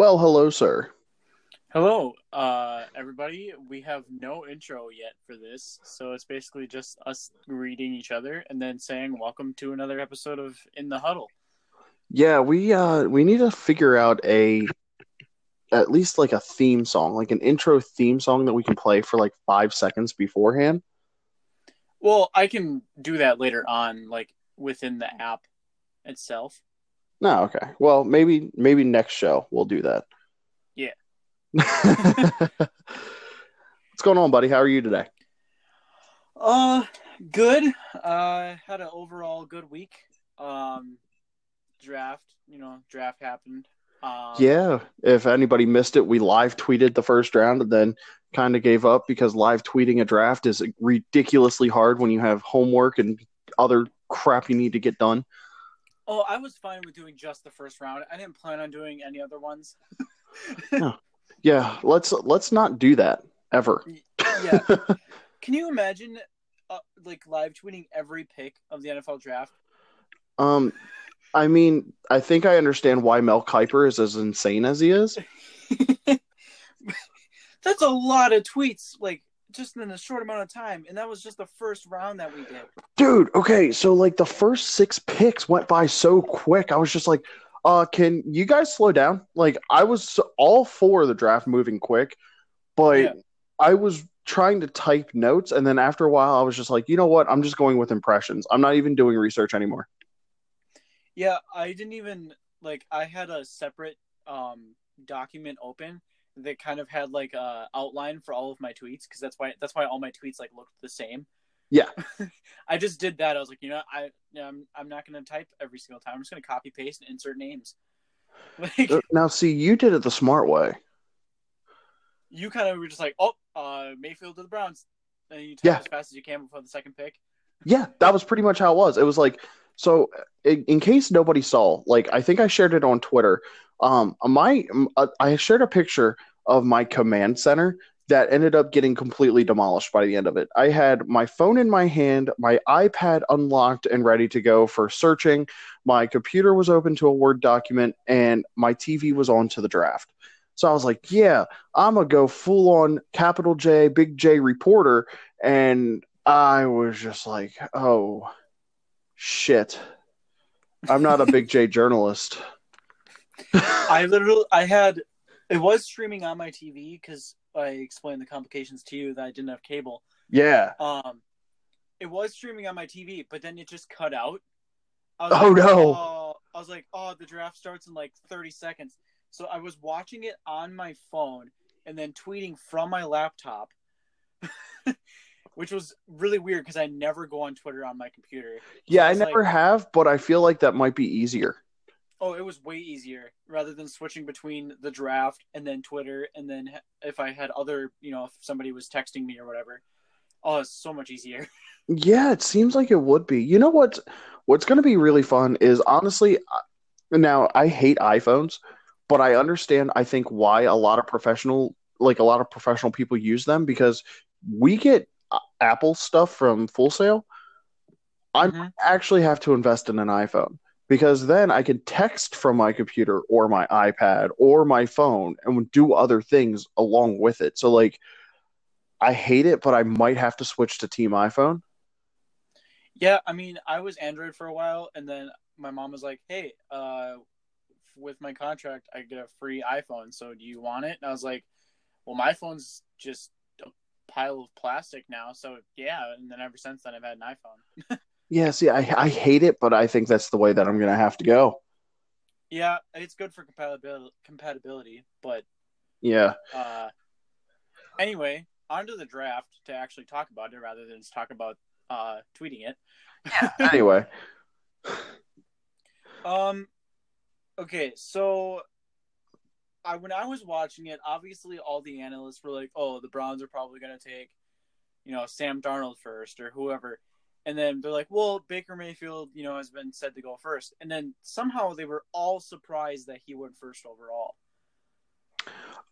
Well, hello, sir. Hello, uh, everybody. We have no intro yet for this, so it's basically just us greeting each other and then saying welcome to another episode of In the Huddle. Yeah, we uh we need to figure out a at least like a theme song, like an intro theme song that we can play for like five seconds beforehand. Well, I can do that later on, like within the app itself. No, okay. Well, maybe maybe next show we'll do that. Yeah. What's going on, buddy? How are you today? Uh, good. Uh, had an overall good week. Um, draft, you know, draft happened. Um, Yeah, if anybody missed it, we live tweeted the first round and then kind of gave up because live tweeting a draft is ridiculously hard when you have homework and other crap you need to get done. Oh, I was fine with doing just the first round. I didn't plan on doing any other ones. Yeah, let's let's not do that ever. Yeah. Can you imagine, uh, like live tweeting every pick of the NFL draft? Um, I mean, I think I understand why Mel Kiper is as insane as he is. That's a lot of tweets, like just in a short amount of time, and that was just the first round that we did. Dude, okay, so like the first six picks went by so quick. I was just like, uh, can you guys slow down? Like, I was all for the draft moving quick, but Yeah. I was trying to type notes, and then after a while, I was just like, you know what? I'm just going with impressions. I'm not even doing research anymore. Yeah, I didn't even like. I had a separate um document open that kind of had like a outline for all of my tweets because that's why that's why all my tweets like looked the same. Yeah. I just did that. I was like, you know, I I'm I'm not gonna type every single time. I'm just gonna copy paste and insert names. Like Now, see, you did it the smart way. you kind of were just like, oh, uh, Mayfield to the Browns, and you type Yeah. as fast as you can before the second pick. Yeah, that was pretty much how it was. It was like so. In, in case nobody saw, like I think I shared it on Twitter. Um, my uh, I shared a picture of my command center that ended up getting completely demolished by the end of it. I had my phone in my hand, my iPad unlocked and ready to go for searching. My computer was open to a Word document, and my TV was on to the draft. So I was like, "Yeah, I'm gonna go full on capital J, big J reporter," and I was just like, oh, shit. I'm not a big J journalist. I literally, I had, it was streaming on my TV because I explained the complications to you that I didn't have cable. Yeah. Um, it was streaming on my TV, but then it just cut out. Oh, like, no. "Oh," I was like, oh, the draft starts in like 30 seconds. So I was watching it on my phone and then tweeting from my laptop, which was really weird because I never go on Twitter on my computer. Yeah, I never like- have, but I feel like that might be easier. Oh, it was way easier rather than switching between the draft and then Twitter, and then if I had other, you know, if somebody was texting me or whatever. Oh, it's so much easier. Yeah, it seems like it would be. You know what? What's going to be really fun is honestly, now I hate iPhones, but I understand, I think, why a lot of professional, like a lot of professional people use them because we get Apple stuff from Full Sail. I Mhm. actually have to invest in an iPhone because then I can text from my computer or my iPad or my phone and do other things along with it. So like I hate it, but I might have to switch to Team iPhone. Yeah, I mean, I was Android for a while, and then my mom was like, "Hey, uh, with my contract, I get a free iPhone. So do you want it?" And I was like, "Well, my phone's just pile of plastic now, so yeah." And then ever since then, I've had an iPhone. Yeah, see, I I hate it, but I think that's the way that I'm gonna have to go. Yeah, it's good for compatibility, compatibility, but Yeah. uh, anyway, on to the draft to actually talk about it rather than just talk about uh, tweeting it. Anyway, Um, okay, so I when I was watching it, obviously all the analysts were like, "Oh, the Browns are probably going to take, you know, Sam Darnold first or whoever," and then they're like, "Well, Baker Mayfield, you know, has been said to go first. and then somehow they were all surprised that he went first overall.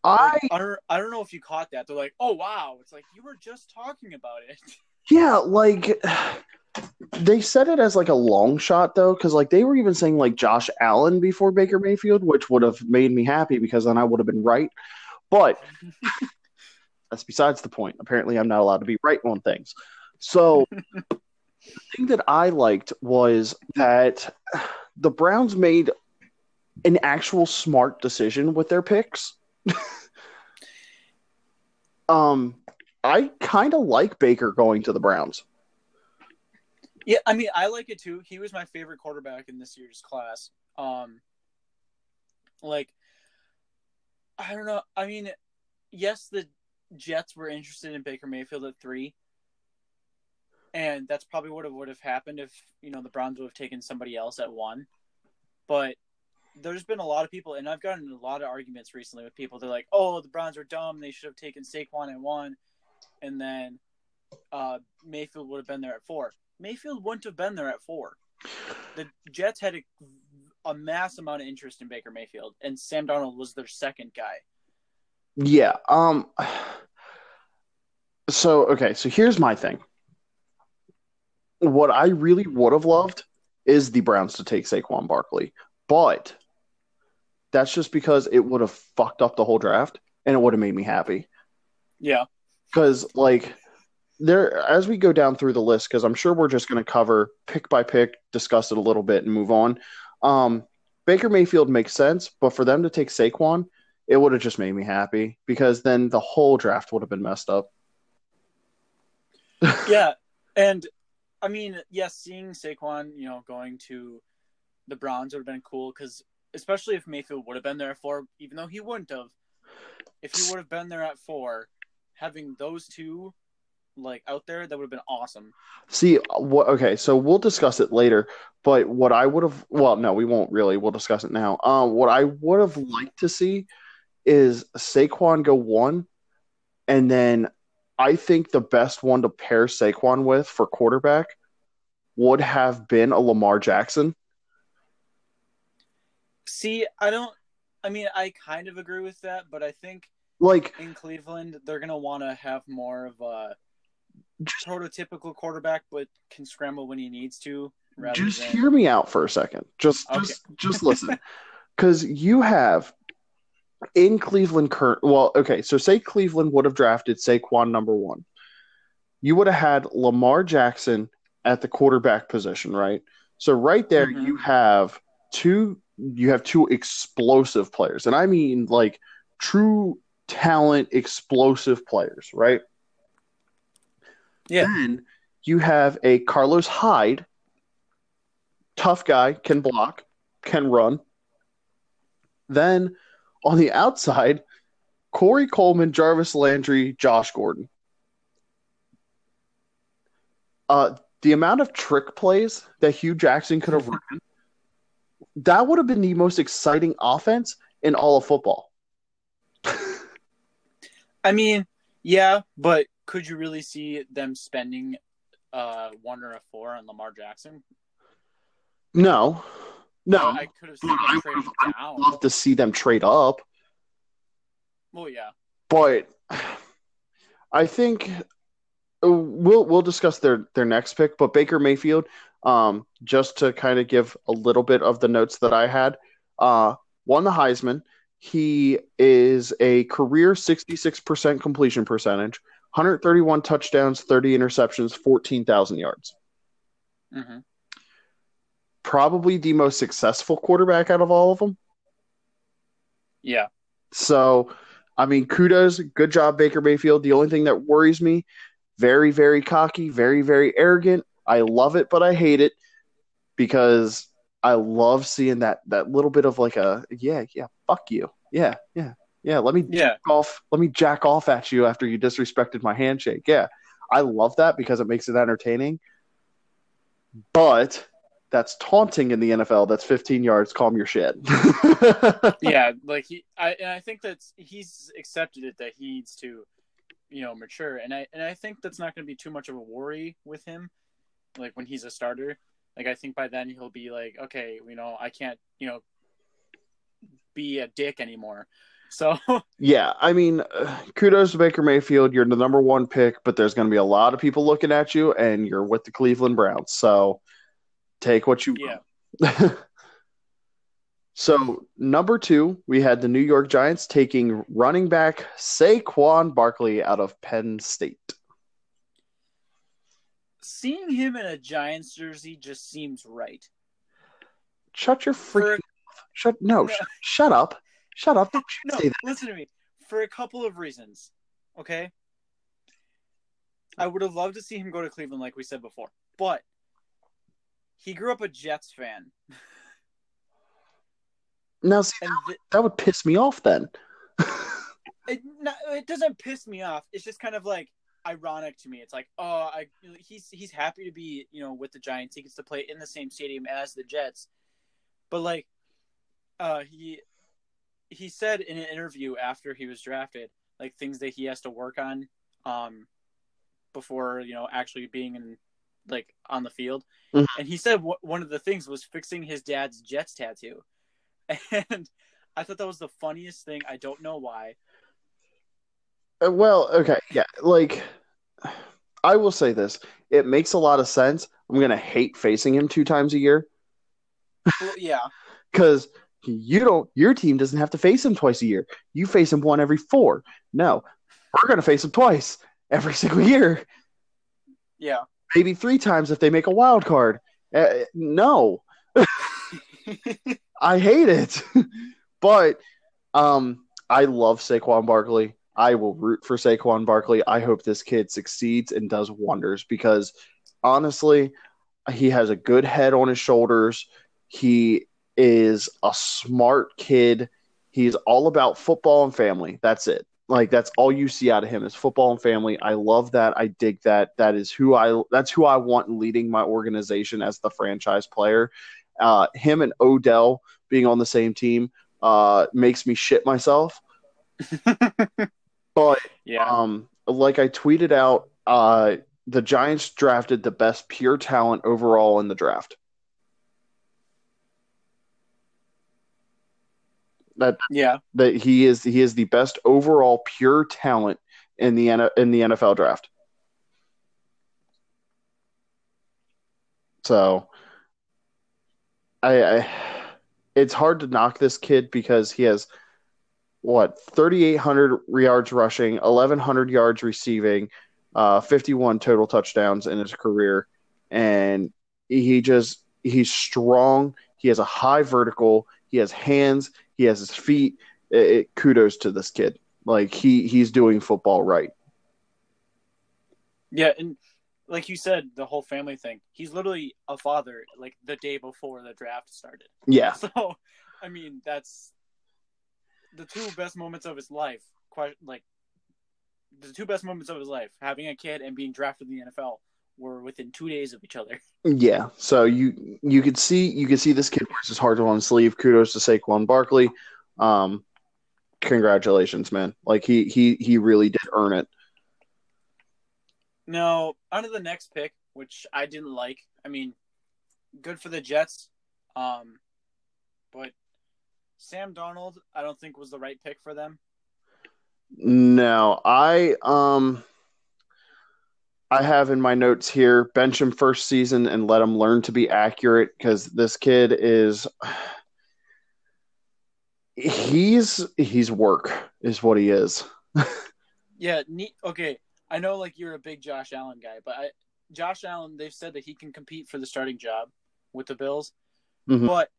I Like, I don't, I don't know if you caught that. They're like, "Oh wow!" It's like you were just talking about it. yeah, like they said it as like a long shot though, because like they were even saying like Josh Allen before Baker Mayfield, which would have made me happy because then I would have been right. But that's besides the point. Apparently, I'm not allowed to be right on things. So the thing that I liked was that the Browns made an actual smart decision with their picks. um, I kind of like Baker going to the Browns. Yeah, I mean, I like it too. He was my favorite quarterback in this year's class. Um, like, I don't know. I mean, yes, the Jets were interested in Baker Mayfield at three, and that's probably what would have happened if you know the Browns would have taken somebody else at one. But there's been a lot of people, and I've gotten a lot of arguments recently with people. They're like, "Oh, the Browns are dumb. They should have taken Saquon at one, and then uh, Mayfield would have been there at four. Mayfield wouldn't have been there at four. The Jets had a, a mass amount of interest in Baker Mayfield, and Sam Darnold was their second guy. Yeah. Um. So okay. So here's my thing. What I really would have loved is the Browns to take Saquon Barkley, but that's just because it would have fucked up the whole draft, and it would have made me happy. Yeah. Because like there as we go down through the list because i'm sure we're just going to cover pick by pick discuss it a little bit and move on. Um, baker mayfield makes sense but for them to take saquon it would have just made me happy because then the whole draft would have been messed up. Yeah and i mean yes seeing saquon you know going to the browns would have been cool because especially if mayfield would have been there at four even though he wouldn't have. If he would have been there at four having those two like out there, that would have been awesome. See, what? Okay, so we'll discuss it later. But what I would have, well, no, we won't really. We'll discuss it now. Um, what I would have liked to see is Saquon go one, and then I think the best one to pair Saquon with for quarterback would have been a Lamar Jackson. See, I don't. I mean, I kind of agree with that, but I think like in Cleveland, they're gonna want to have more of a prototypical quarterback, but can scramble when he needs to. Just than... hear me out for a second. Just okay. just just listen, because you have in Cleveland current. Well, okay, so say Cleveland would have drafted Saquon number one, you would have had Lamar Jackson at the quarterback position, right? So right there, mm-hmm. you have two. You have two explosive players, and I mean like true talent, explosive players, right? Yeah. Then you have a Carlos Hyde, tough guy, can block, can run. Then on the outside, Corey Coleman, Jarvis Landry, Josh Gordon. Uh, the amount of trick plays that Hue Jackson could have run, that would have been the most exciting offense in all of football. I mean, yeah, but could you really see them spending uh, one or a four on Lamar Jackson? No, no. I could have seen them I. I'd love to see them trade up. Well, yeah, but I think uh, we'll we'll discuss their their next pick. But Baker Mayfield, um, just to kind of give a little bit of the notes that I had, uh, won the Heisman. He is a career 66% completion percentage. 131 touchdowns, 30 interceptions, 14,000 yards. Mm-hmm. Probably the most successful quarterback out of all of them. Yeah. So, I mean, kudos. Good job, Baker Mayfield. The only thing that worries me, very, very cocky, very, very arrogant. I love it, but I hate it because I love seeing that that little bit of like a yeah, yeah, fuck you. Yeah, yeah. Yeah, let me yeah. jack off. Let me jack off at you after you disrespected my handshake. Yeah, I love that because it makes it entertaining. But that's taunting in the NFL. That's 15 yards. Calm your shit. yeah, like he, I, and I think that he's accepted it that he needs to, you know, mature, and I, and I think that's not going to be too much of a worry with him, like when he's a starter. Like I think by then he'll be like, okay, you know, I can't, you know, be a dick anymore So yeah, I mean, uh, kudos to Baker Mayfield. You're the number one pick, but there's going to be a lot of people looking at you, and you're with the Cleveland Browns. So take what you yeah. so number two, we had the New York Giants taking running back Saquon Barkley out of Penn State. Seeing him in a Giants jersey just seems right. Shut your freaking Shut no, no. Sh- shut up. Shut up. Don't no, listen to me. For a couple of reasons. Okay? I would have loved to see him go to Cleveland like we said before. But he grew up a Jets fan. Now see that, th- that would piss me off then. it, not, it doesn't piss me off. It's just kind of like ironic to me. It's like, oh, I, he's he's happy to be, you know, with the Giants. He gets to play in the same stadium as the Jets. But like uh, he he said in an interview after he was drafted, like things that he has to work on, um, before you know actually being in like on the field. Mm-hmm. And he said w- one of the things was fixing his dad's Jets tattoo, and I thought that was the funniest thing. I don't know why. Uh, well, okay, yeah, like I will say this: it makes a lot of sense. I'm gonna hate facing him two times a year. Well, yeah, because you don't your team doesn't have to face him twice a year. You face him one every four. No. We're gonna face him twice every single year. Yeah. Maybe three times if they make a wild card. Uh, no. I hate it. but um I love Saquon Barkley. I will root for Saquon Barkley. I hope this kid succeeds and does wonders because honestly, he has a good head on his shoulders. He is a smart kid. He's all about football and family. That's it. Like that's all you see out of him is football and family. I love that. I dig that. That is who I that's who I want leading my organization as the franchise player. Uh, him and Odell being on the same team uh, makes me shit myself. but yeah, um, like I tweeted out, uh, the Giants drafted the best pure talent overall in the draft. That yeah, that he is he is the best overall pure talent in the in the NFL draft. So, I, I it's hard to knock this kid because he has what 3800 yards rushing 1100 yards receiving uh 51 total touchdowns in his career. And he just he's strong. He has a high vertical he has hands he has his feet. It, it, kudos to this kid. Like he he's doing football right. Yeah, and like you said, the whole family thing. He's literally a father. Like the day before the draft started. Yeah. So, I mean, that's the two best moments of his life. Quite like the two best moments of his life: having a kid and being drafted in the NFL were within two days of each other. Yeah, so you you could see you could see this kid wears his heart on his sleeve. Kudos to Saquon Barkley. Um, congratulations, man! Like he he he really did earn it. No, on to the next pick, which I didn't like. I mean, good for the Jets, um, but Sam Darnold, I don't think was the right pick for them. No, I um I have in my notes here bench him first season and let him learn to be accurate because this kid is he's he's work is what he is. yeah, neat. Okay, I know like you're a big Josh Allen guy, but I, Josh Allen they've said that he can compete for the starting job with the Bills, mm-hmm. but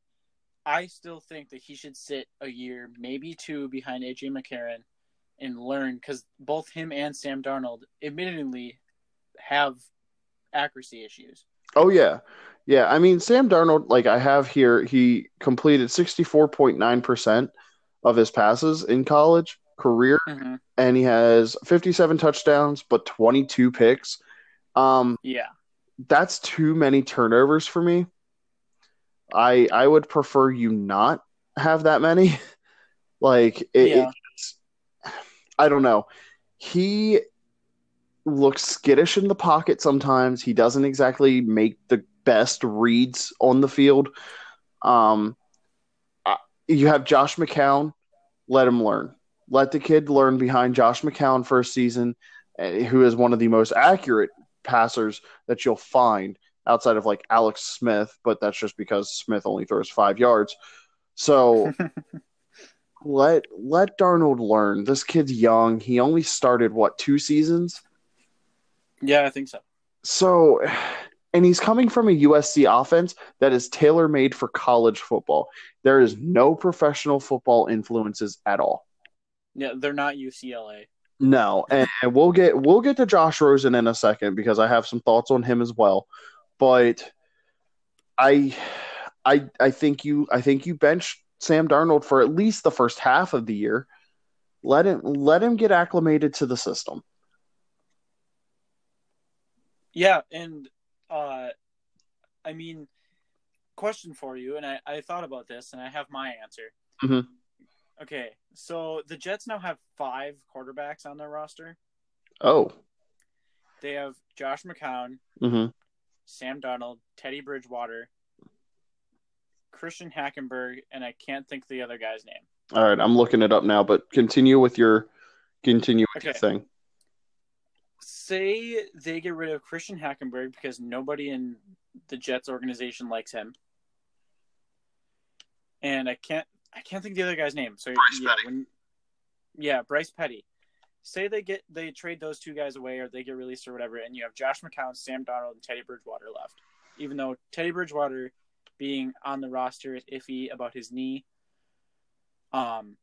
I still think that he should sit a year, maybe two, behind AJ McCarron and learn because both him and Sam Darnold, admittedly, have accuracy issues. Oh yeah. Yeah, I mean Sam Darnold like I have here he completed 64.9% of his passes in college career mm-hmm. and he has 57 touchdowns but 22 picks. Um Yeah. That's too many turnovers for me. I I would prefer you not have that many. like it, yeah. I don't know. He looks skittish in the pocket sometimes. He doesn't exactly make the best reads on the field. Um, you have Josh McCown, let him learn. Let the kid learn behind Josh McCown first season, eh, who is one of the most accurate passers that you'll find outside of like Alex Smith, but that's just because Smith only throws five yards. So let let Darnold learn. This kid's young. He only started what two seasons. Yeah, I think so. So, and he's coming from a USC offense that is tailor made for college football. There is no professional football influences at all. Yeah, they're not UCLA. No, and, and we'll get we'll get to Josh Rosen in a second because I have some thoughts on him as well. But I I I think you I think you bench Sam Darnold for at least the first half of the year. Let him let him get acclimated to the system. Yeah, and uh I mean question for you and I, I thought about this and I have my answer. Mhm. Okay, so the Jets now have five quarterbacks on their roster. Oh. They have Josh McCown, hmm Sam Darnold, Teddy Bridgewater, Christian Hackenberg, and I can't think the other guy's name. All right, I'm looking it up now, but continue with your continue with your thing. Say they get rid of Christian Hackenberg because nobody in the Jets organization likes him. And I can't I can't think the other guy's name. So Bryce yeah, Petty. when yeah, Bryce Petty. Say they get they trade those two guys away or they get released or whatever, and you have Josh McCown, Sam Darnold, and Teddy Bridgewater left. Even though Teddy Bridgewater being on the roster is iffy about his knee. Um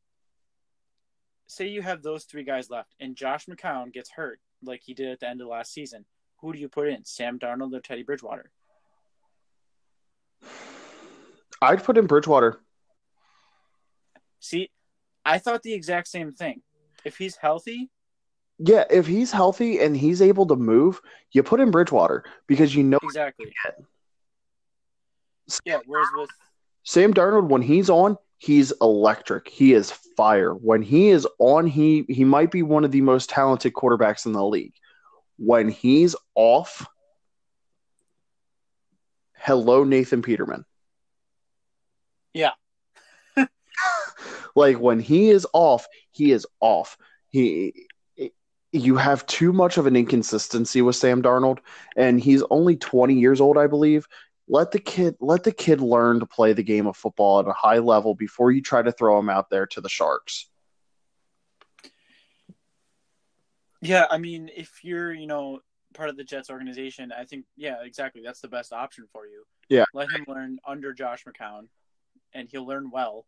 say you have those three guys left and Josh McCown gets hurt like he did at the end of last season. Who do you put in? Sam Darnold or Teddy Bridgewater? I'd put in Bridgewater. See, I thought the exact same thing. If he's healthy, Yeah, if he's healthy and he's able to move, you put in Bridgewater because you know exactly. Yeah, whereas with Sam Darnold when he's on, he's electric. He is fire. When he is on, he he might be one of the most talented quarterbacks in the league. When he's off, hello Nathan Peterman. Yeah. like when he is off, he is off. He you have too much of an inconsistency with Sam Darnold and he's only 20 years old, I believe. Let the kid let the kid learn to play the game of football at a high level before you try to throw him out there to the sharks. yeah, I mean, if you're, you know, part of the Jets organization, I think yeah, exactly. That's the best option for you. Yeah. Let him learn under Josh McCown and he'll learn well.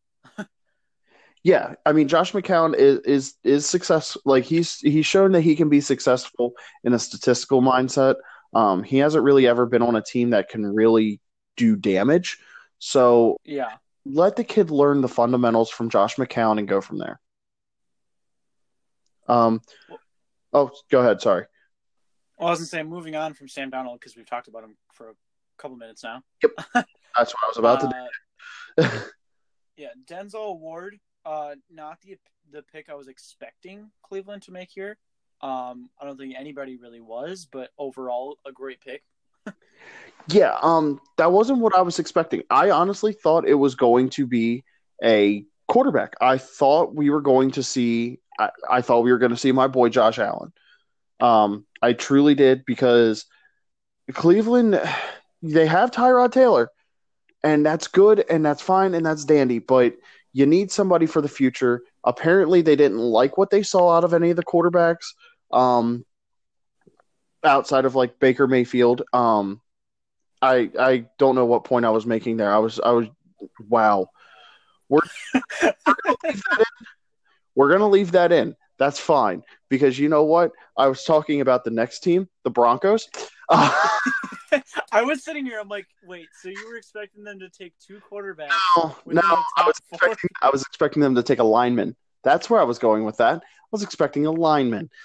Yeah, I mean Josh McCown is is is success like he's he's shown that he can be successful in a statistical mindset. Um, he hasn't really ever been on a team that can really do damage. So Yeah. let the kid learn the fundamentals from Josh McCown and go from there. Um, oh, go ahead. Sorry. Well, I was gonna say moving on from Sam Darnold because we've talked about him for a couple minutes now. Yep, that's what I was about to Uh, do. yeah, Denzel Ward, uh, not the the pick I was expecting Cleveland to make here. Um, I don't think anybody really was, but overall, a great pick. Yeah, um, that wasn't what I was expecting. I honestly thought it was going to be a quarterback. I thought we were going to see. I, I thought we were going to see my boy Josh Allen. Um, I truly did because Cleveland, they have Tyrod Taylor, and that's good and that's fine and that's dandy. But you need somebody for the future. Apparently, they didn't like what they saw out of any of the quarterbacks. Um, outside of like Baker Mayfield. Um, I I don't know what point I was making there. I was I was wow. We're we're gonna leave that in. That's fine because you know what? I was talking about the next team, the Broncos. Uh, I was sitting here. I'm like, wait, so you were expecting them to take two quarterbacks? no, no, I was expecting I was expecting them to take a lineman. That's where I was going with that. I was expecting a lineman.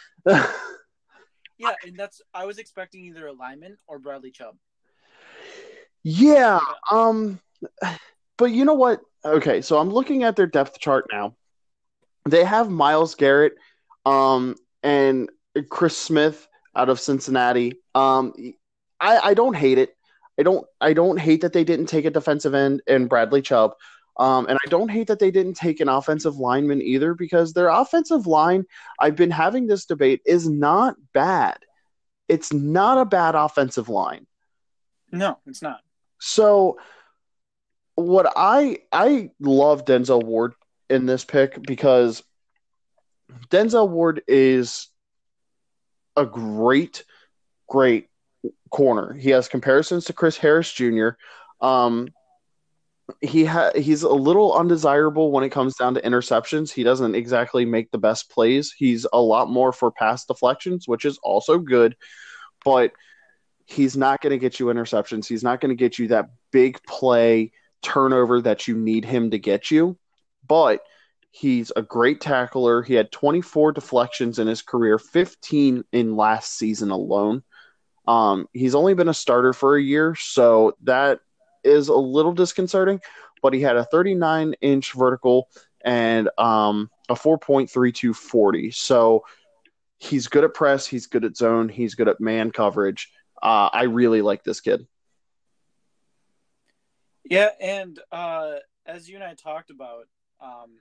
Yeah, and that's I was expecting either a lineman or Bradley Chubb. Yeah. Um but you know what? Okay, so I'm looking at their depth chart now. They have Myles Garrett um and Chris Smith out of Cincinnati. Um I I don't hate it. I don't I don't hate that they didn't take a defensive end and Bradley Chubb. Um, and I don't hate that they didn't take an offensive lineman either because their offensive line, I've been having this debate, is not bad. It's not a bad offensive line. No, it's not. So what I I love Denzel Ward in this pick because Denzel Ward is a great, great corner. He has comparisons to Chris Harris Jr. Um, he ha- he's a little undesirable when it comes down to interceptions. He doesn't exactly make the best plays. He's a lot more for pass deflections, which is also good, but he's not going to get you interceptions. He's not going to get you that big play turnover that you need him to get you. But he's a great tackler. He had 24 deflections in his career, 15 in last season alone. Um, he's only been a starter for a year, so that is a little disconcerting, but he had a 39 inch vertical and um, a 4.3240. So he's good at press, he's good at zone, he's good at man coverage. Uh, I really like this kid. Yeah, and uh, as you and I talked about um,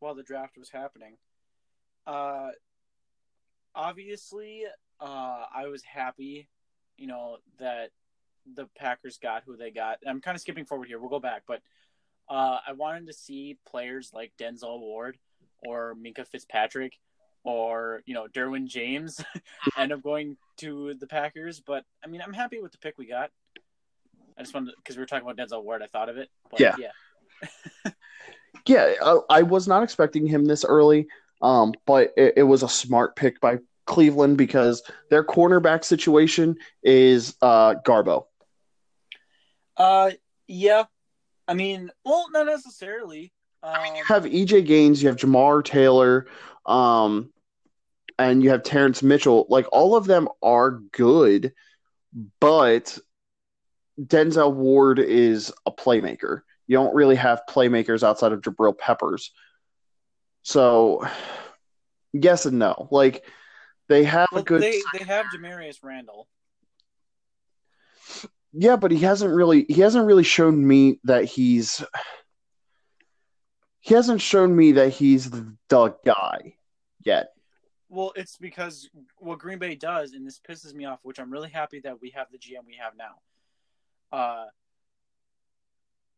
while the draft was happening, uh, obviously, uh, I was happy, you know, that the Packers got who they got. I'm kind of skipping forward here. We'll go back, but uh, I wanted to see players like Denzel Ward or Minkah Fitzpatrick or you know Derwin James end up going to the Packers. But I mean, I'm happy with the pick we got. I just wanted because we were talking about Denzel Ward. I thought of it. But yeah, yeah, yeah. I, I, was not expecting him this early, um, but it, it was a smart pick by Cleveland because their cornerback situation is uh, Garbo. Uh, yeah. I mean, well, not necessarily. Um, I mean, you have EJ Gaines, you have Jamar Taylor, um, and you have Terrance Mitchell. Like all of them are good, but Denzel Ward is a playmaker. You don't really have playmakers outside of Jabril Peppers. So, yes and no. Like they have well, a good. They they have Damarious Randall. Yeah, but he hasn't really he hasn't really shown me that he's he hasn't shown me that he's the guy yet. Well, it's because what Green Bay does, and this pisses me off, which I'm really happy that we have the GM we have now. Uh,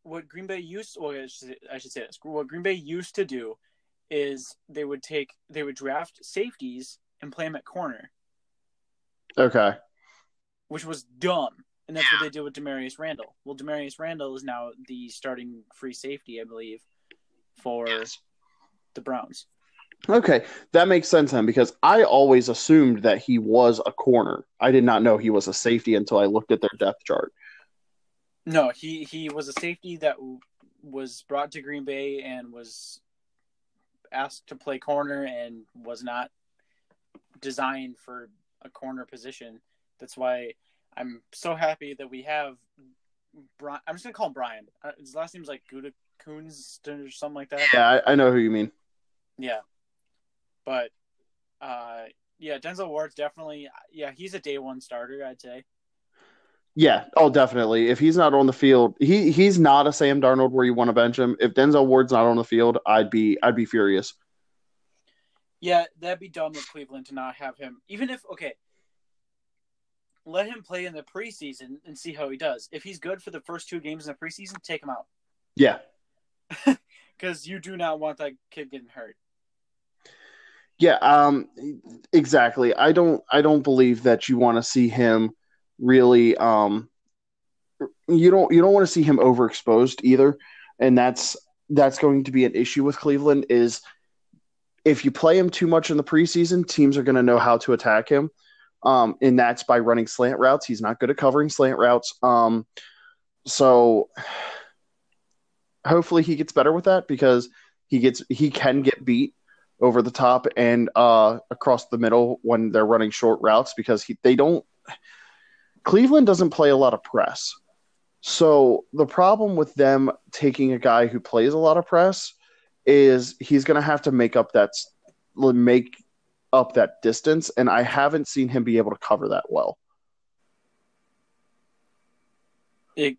what Green Bay used, I should, I should say this. What Green Bay used to do is they would take, they would draft safeties and play them at corner. Okay. Which was dumb and that's what they did with Damarious Randall. Well, Damarious Randall is now the starting free safety, I believe, for yes. the Browns. Okay, that makes sense then because I always assumed that he was a corner. I did not know he was a safety until I looked at their depth chart. No, he he was a safety that was brought to Green Bay and was asked to play corner and was not designed for a corner position. That's why I'm so happy that we have. Brian, I'm just gonna call him Brian. Uh, his last name's like Guda Coons or something like that. Yeah, I, I know who you mean. Yeah, but uh, yeah, Denzel Ward's definitely yeah he's a day one starter. I'd say. Yeah, oh, definitely. If he's not on the field, he he's not a Sam Darnold where you want to bench him. If Denzel Ward's not on the field, I'd be I'd be furious. Yeah, that'd be dumb of Cleveland to not have him. Even if okay, let him play in the preseason and see how he does. If he's good for the first two games in the preseason, take him out. Yeah. Because you do not want that kid getting hurt. Yeah, um exactly. I don't I don't believe that you want to see him really um you don't you don't want to see him overexposed either. And that's that's going to be an issue with Cleveland is if you play him too much in the preseason, teams are going to know how to attack him um, and that's by running slant routes. He's not good at covering slant routes. Um, so hopefully he gets better with that because he gets he can get beat over the top and uh, across the middle when they're running short routes because he, they don't. Cleveland doesn't play a lot of press. So the problem with them taking a guy who plays a lot of press is he's going to have to make up that make up that distance, and I haven't seen him be able to cover that well.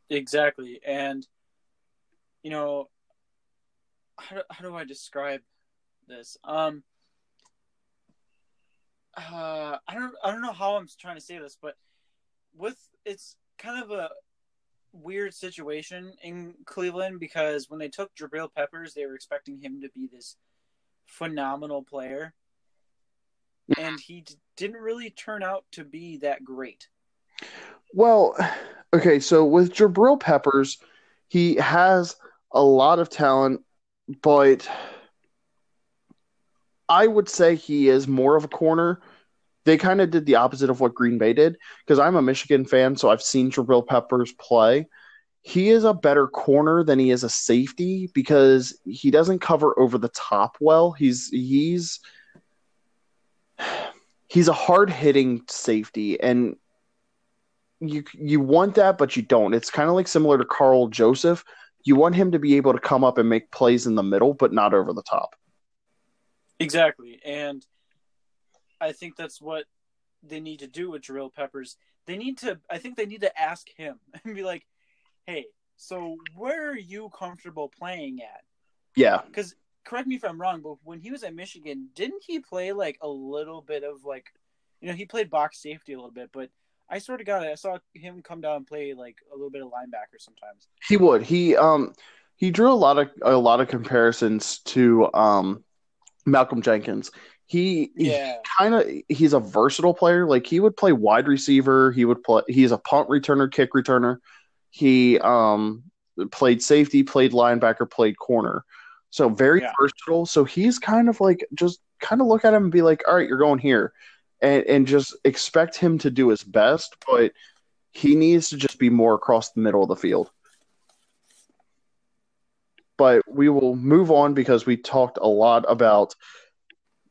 Exactly, and you know, how do, how do I describe this? Um, uh, I don't I don't know how I'm trying to say this, but with it's kind of a weird situation in Cleveland because when they took Jabril Peppers, they were expecting him to be this phenomenal player, and he d- didn't really turn out to be that great. Well, okay, so with Jabril Peppers, he has a lot of talent, but I would say he is more of a corner. They kind of did the opposite of what Green Bay did because I'm a Michigan fan, so I've seen Jabril Peppers play. He is a better corner than he is a safety because he doesn't cover over the top well. He's he's he's a hard hitting safety and you you want that but you don't. It's kind of like similar to Karl Joseph. You want him to be able to come up and make plays in the middle but not over the top. Exactly. And I think that's what they need to do with Jabril Peppers. They need to I think they need to ask him and be like, "Hey, so where are you comfortable playing at?" Yeah. Cuz correct me if I'm wrong, but when he was at Michigan, didn't he play like a little bit of like you know, he played box safety a little bit, but I sort of got it. I saw him come down and play like a little bit of linebacker sometimes. He would. He um he drew a lot of a lot of comparisons to um Malcolm Jenkins. He Yeah. kind of he's a versatile player. Like he would play wide receiver. He would play. He's a punt returner, kick returner. He um played safety, played linebacker, played corner. So very Yeah. versatile. So he's kind of like just kind of look at him and be like, all right, you're going here, and and just expect him to do his best, but he needs to just be more across the middle of the field. But we will move on because we talked a lot about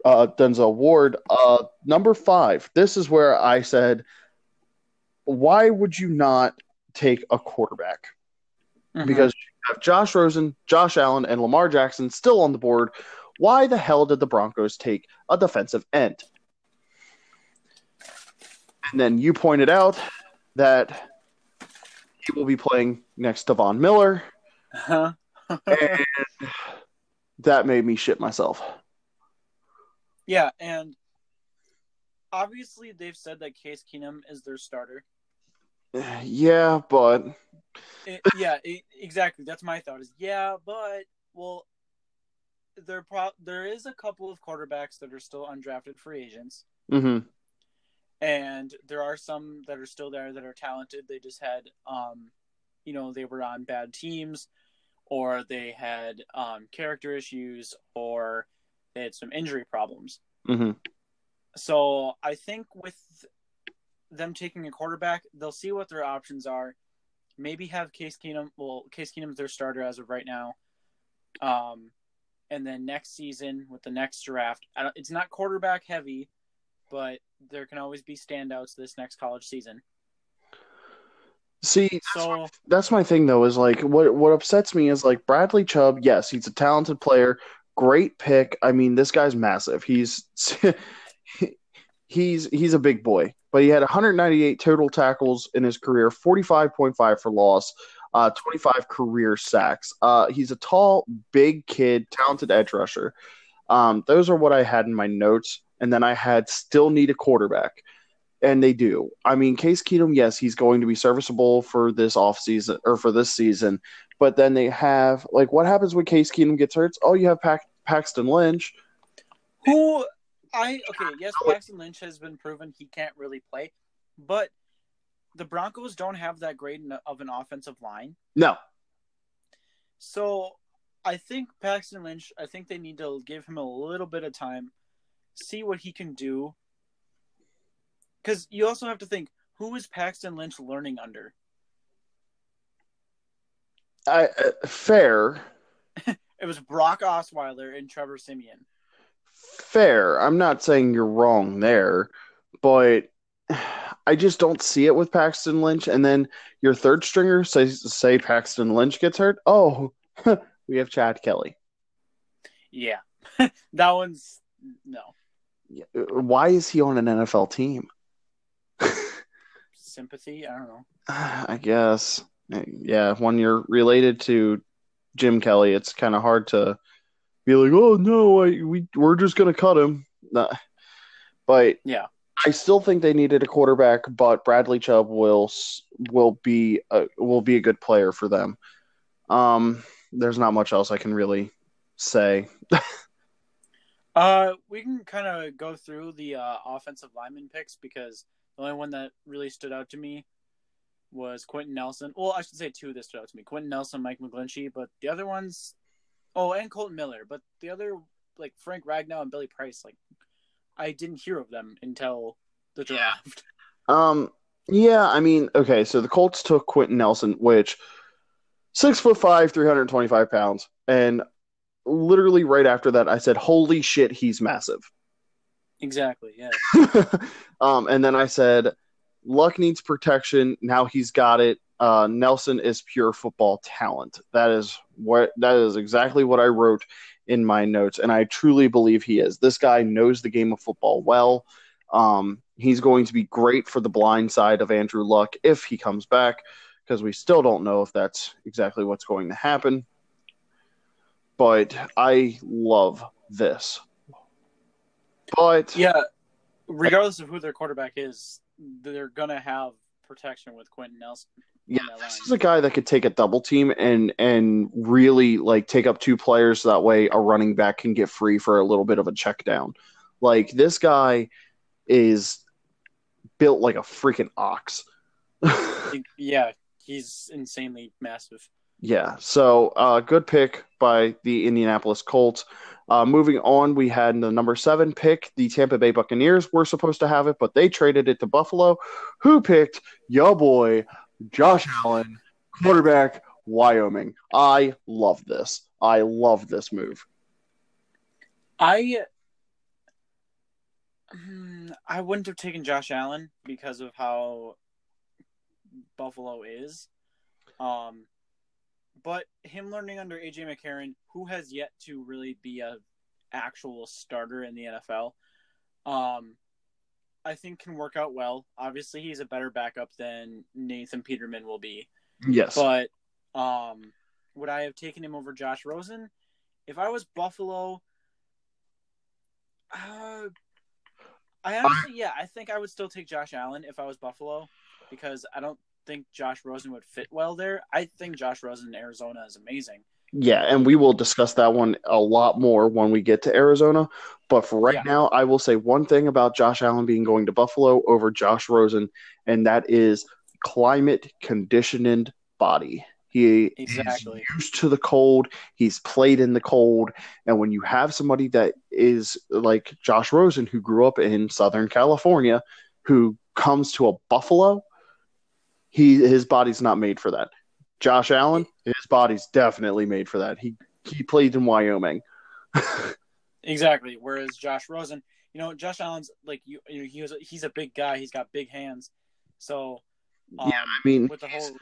uh, Denzel Ward. Uh, number five. This is where I said, why would you not take a quarterback? Mhm. Because you have Josh Rosen, Josh Allen, and Lamar Jackson still on the board. Why the hell did the Broncos take a defensive end? And then you pointed out that he will be playing next to Von Miller. Huh? And that made me shit myself. Yeah, and obviously they've said that Case Keenum is their starter. Yeah, but It- yeah, e exactly. That's my thought. Is yeah, but well, there pro- there is a couple of quarterbacks that are still undrafted free agents, mhm. and there are some that are still there that are talented. They just had, um, you know, they were on bad teams, or they had um, character issues, or they had some injury problems. Mhm. So I think with them taking a quarterback, they'll see what their options are. Maybe have Case Keenum. Well, Case Keenum's their starter as of right now. Um, and then next season with the next draft, I don't, it's not quarterback heavy, but there can always be standouts this next college season. See, that's, So my, that's my thing though. Is like what what upsets me is like Bradley Chubb. Yes, he's a talented player, great pick. I mean, this guy's massive. He's he's he's a big boy, but he had 198 total tackles in his career, 45.5 for loss, uh, 25 career sacks. Uh, he's a tall, big kid, talented edge rusher. Um, those are what I had in my notes, and then I had still need a quarterback and they do. I mean, Case Keenum, yes, he's going to be serviceable for this offseason or for this season, but then they have like what happens when Case Keenum gets hurt? Oh, you have Paxton Lynch. who I okay, yes, Paxton Lynch has been proven he can't really play, but the Broncos don't have that great of an offensive line. No, So I think Paxton Lynch, I think they need to give him a little bit of time, see what he can do. Because you also have to think who is Paxton Lynch learning under? I, uh, fair, It was Brock Osweiler and Trevor Siemian. fair. I'm not saying you're wrong there, but I just don't see it with Paxton Lynch. And then your third stringer, say say Paxton Lynch gets hurt. Oh, we have Chad Kelly. Yeah, that one's no Why is he on an NFL team? Sympathy. I don't know. I guess. Yeah, when you're related to Jim Kelly, it's kind of hard to be like, "Oh no, I, we we're just gonna cut him." Nah. But Yeah. I still think they needed a quarterback, but Bradley Chubb will will be a, will be a good player for them. Um, there's not much else I can really say. Uh, we can kind of go through the uh, offensive lineman picks because the only one that really stood out to me was Quentin Nelson. Well, I should say two that stood out to me: Quentin Nelson, Mike McGlinchey. But the other ones, oh, and Kolton Miller. But the other, like Frank Ragnow and Billy Price, like I didn't hear of them until the draft. Um, yeah, I mean, okay, so the Colts took Quentin Nelson, which six foot five, three hundred twenty five pounds, and literally right after that, I said, "Holy shit, he's massive." Exactly. Yeah. um, and then I said, Luck needs protection. Now he's got it. Uh, Nelson is pure football talent. That is what that is exactly what I wrote in my notes, and I truly believe he is. This guy knows the game of football well. Um, he's going to be great for the blind side of Andrew Luck if he comes back, because we still don't know if that's exactly what's going to happen. But I love this. But Yeah. Regardless of who their quarterback is, they're gonna have protection with Quentin Nelson. Yeah, this is a guy that could take a double team and and really like take up two players. That way, a running back can get free for a little bit of a check down. Like this guy is built like a freaking ox. Yeah, he's insanely massive. yeah, so uh, good pick by the Indianapolis Colts. Uh, moving on, we had the number seven pick. The Tampa Bay Buccaneers were supposed to have it, but they traded it to Buffalo, who picked yo boy Josh Allen, quarterback, Wyoming. I love this. I love this move. I Hmm, I wouldn't have taken Josh Allen because of how Buffalo is. Um but him learning under AJ McCarron, who has yet to really be a actual starter in the NFL, um I think can work out well. Obviously he's a better backup than Nathan Peterman will be. Yes. But um, would I have taken him over Josh Rosen? If I was Buffalo, uh, I honestly, yeah, I think I would still take Josh Allen if I was Buffalo because I don't think Josh Rosen would fit well there. I think Josh Rosen in Arizona is amazing. Yeah, and we will discuss that one a lot more when we get to Arizona. But for right Yeah. now, I will say one thing about Josh Allen being going to Buffalo over Josh Rosen, and that is climate conditioned body. He Exactly. is used to the cold. He's played in the cold, and when you have somebody that is like Josh Rosen, who grew up in Southern California, who comes to a Buffalo, he his body's not made for that. Josh Allen, his body's definitely made for that. He he played in Wyoming. Exactly. Whereas Josh Rosen, you know, Josh Allen's like you, you know, he was he's a big guy. He's got big hands. So, um, Yeah, I mean, with the whole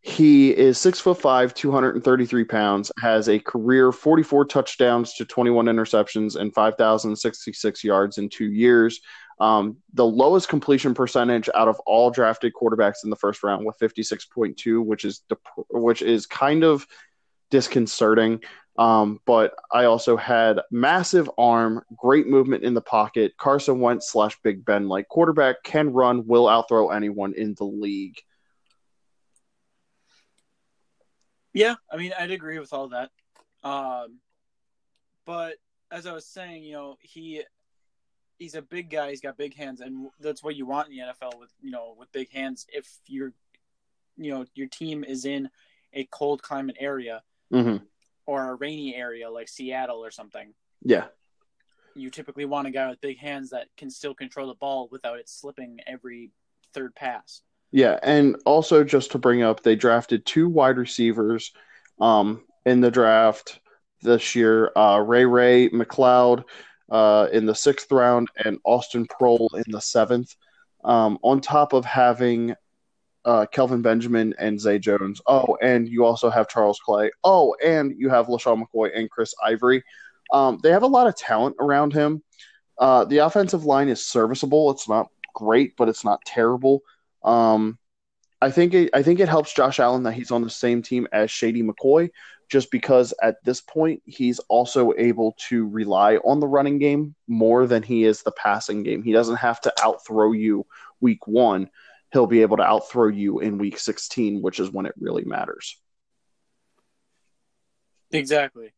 He is six foot five, 233 pounds, has a career 44 touchdowns to 21 interceptions and 5,066 yards in two years. Um, the lowest completion percentage out of all drafted quarterbacks in the first round with 56.2, which is dep- which is kind of disconcerting. Um, but I also had massive arm, great movement in the pocket. Carson Wentz slash Big Ben like quarterback can run, will outthrow anyone in the league. Yeah, I mean, I'd agree with all that. Um, but as I was saying, you know, he he's a big guy. He's got big hands, and that's what you want in the NFL with you know with big hands. If you're, you know, your team is in a cold climate area hmm or a rainy area like Seattle or something, Yeah. you typically want a guy with big hands that can still control the ball without it slipping every third pass. Yeah, and also just to bring up, they drafted two wide receivers um, in the draft this year: uh, Ray-Ray McCloud uh, in the sixth round and Austin Proehl in the seventh. Um, on top of having uh, Kelvin Benjamin and Zay Jones. Oh, and you also have Charles Clay. Oh, and you have LeSean McCoy and Chris Ivory. Um, they have a lot of talent around him. Uh, the offensive line is serviceable. It's not great, but it's not terrible. Um, I think it, I think it helps Josh Allen that he's on the same team as Shady McCoy, just because at this point he's also able to rely on the running game more than he is the passing game. He doesn't have to outthrow you week one. He'll be able to outthrow you in week 16, which is when it really matters. Exactly.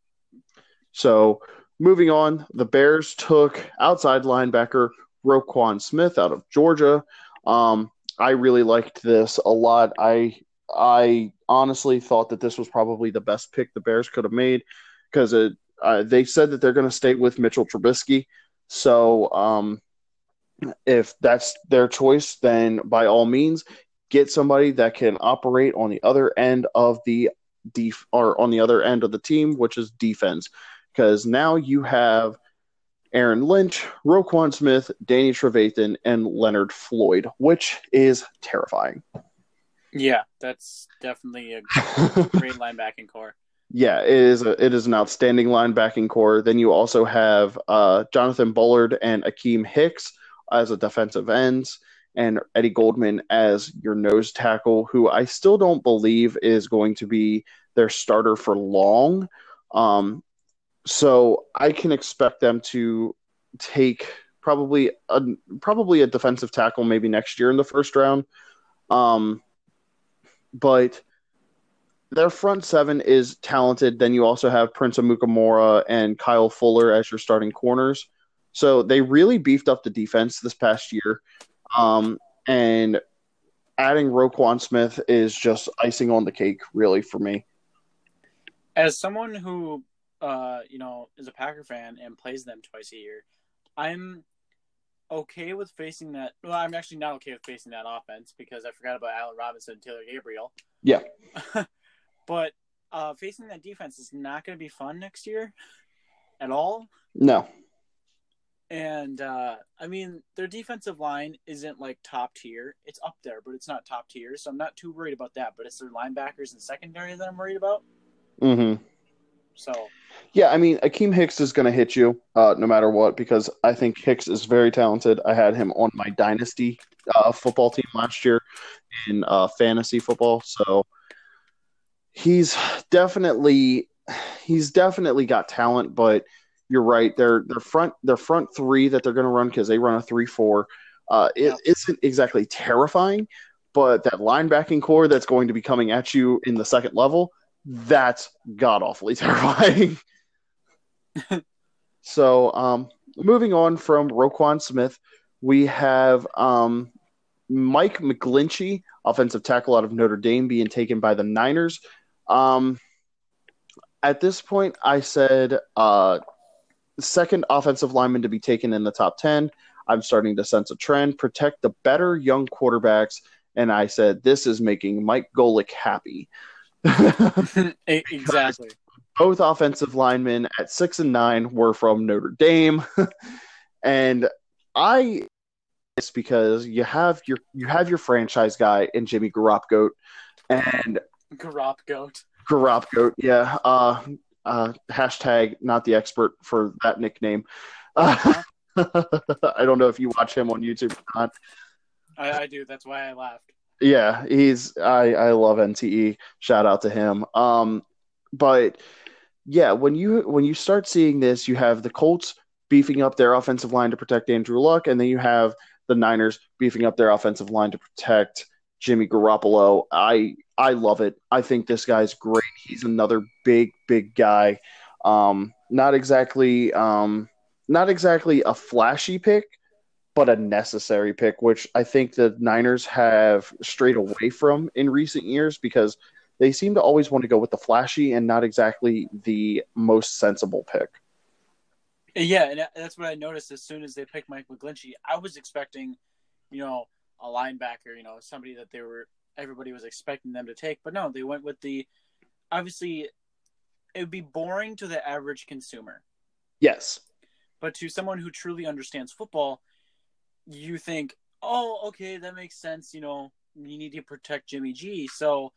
So moving on, the Bears took outside linebacker Roquan Smith out of Georgia. Um, I really liked this a lot. I I honestly thought that this was probably the best pick the Bears could have made because it uh, they said that they're going to stay with Mitchell Trubisky. So um, if that's their choice, then by all means, get somebody that can operate on the other end of the def- or on the other end of the team, which is defense. Because now you have Aaron Lynch, Roquan Smith, Danny Trevathan, and Leonard Floyd, which is terrifying. Yeah, that's definitely a great linebacking core. Yeah, it is a, it is an outstanding linebacking core. Then you also have uh, Jonathan Bullard and Akiem Hicks as a defensive ends, and Eddie Goldman as your nose tackle, who I still don't believe is going to be their starter for long. Um, so I can expect them to take probably a probably a defensive tackle maybe next year in the first round. Um, but their front seven is talented. Then you also have Prince Amukamara and Kyle Fuller as your starting corners. So they really beefed up the defense this past year. Um, and adding Roquan Smith is just icing on the cake, really, for me. As someone who, uh, you know, is a Packer fan and plays them twice a year, I'm okay with facing that. Well, I'm actually not okay with facing that offense because I forgot about Allen Robinson and Taylor Gabriel. Yeah. but uh, facing that defense is not going to be fun next year at all. No. And uh, I mean, their defensive line isn't like top tier. It's up there, but it's not top tier. So I'm not too worried about that. But it's their linebackers and secondary that I'm worried about. Mm-hmm. So. Yeah, I mean, Akiem Hicks is going to hit you uh, no matter what because I think Hicks is very talented. I had him on my dynasty uh, football team last year in uh, fantasy football, so he's definitely he's definitely got talent, but you're right. Their their front their front three that they're going to run because they run a three four. Uh, it isn't exactly terrifying, but that linebacking core that's going to be coming at you in the second level, that's god awfully terrifying. so, um, moving on from Roquan Smith, we have um, Mike McGlinchey, offensive tackle out of Notre Dame, being taken by the Niners. Um, at this point, I said uh, second offensive lineman to be taken in the top 10. I'm starting to sense a trend. Protect the better young quarterbacks. And I said, this is making Mike Golic happy. exactly. Both offensive linemen at six and nine were from Notre Dame. and I it's because you have your you have your franchise guy in Jimmy Garoppgoat and Garoppgoat. Garoppgoat, yeah. Uh, uh, hashtag not the expert for that nickname. Uh, I don't know if you watch him on YouTube or not. I, I do. That's why I laughed. Yeah, he's I I love NTE. Shout out to him. Um, but yeah, when you when you start seeing this, you have the Colts beefing up their offensive line to protect Andrew Luck, and then you have the Niners beefing up their offensive line to protect Jimmy Garoppolo. I I love it. I think this guy's great. He's another big big guy. Um, not exactly um, not exactly a flashy pick, but a necessary pick, which I think the Niners have strayed away from in recent years because they seem to always want to go with the flashy and not exactly the most sensible pick. Yeah, and that's what I noticed as soon as they picked Mike McGlinchey. I was expecting, you know, a linebacker, you know, somebody that they were everybody was expecting them to take, but no, they went with the obviously it would be boring to the average consumer. Yes. But to someone who truly understands football, you think, "Oh, okay, that makes sense, you know, you need to protect Jimmy G." So,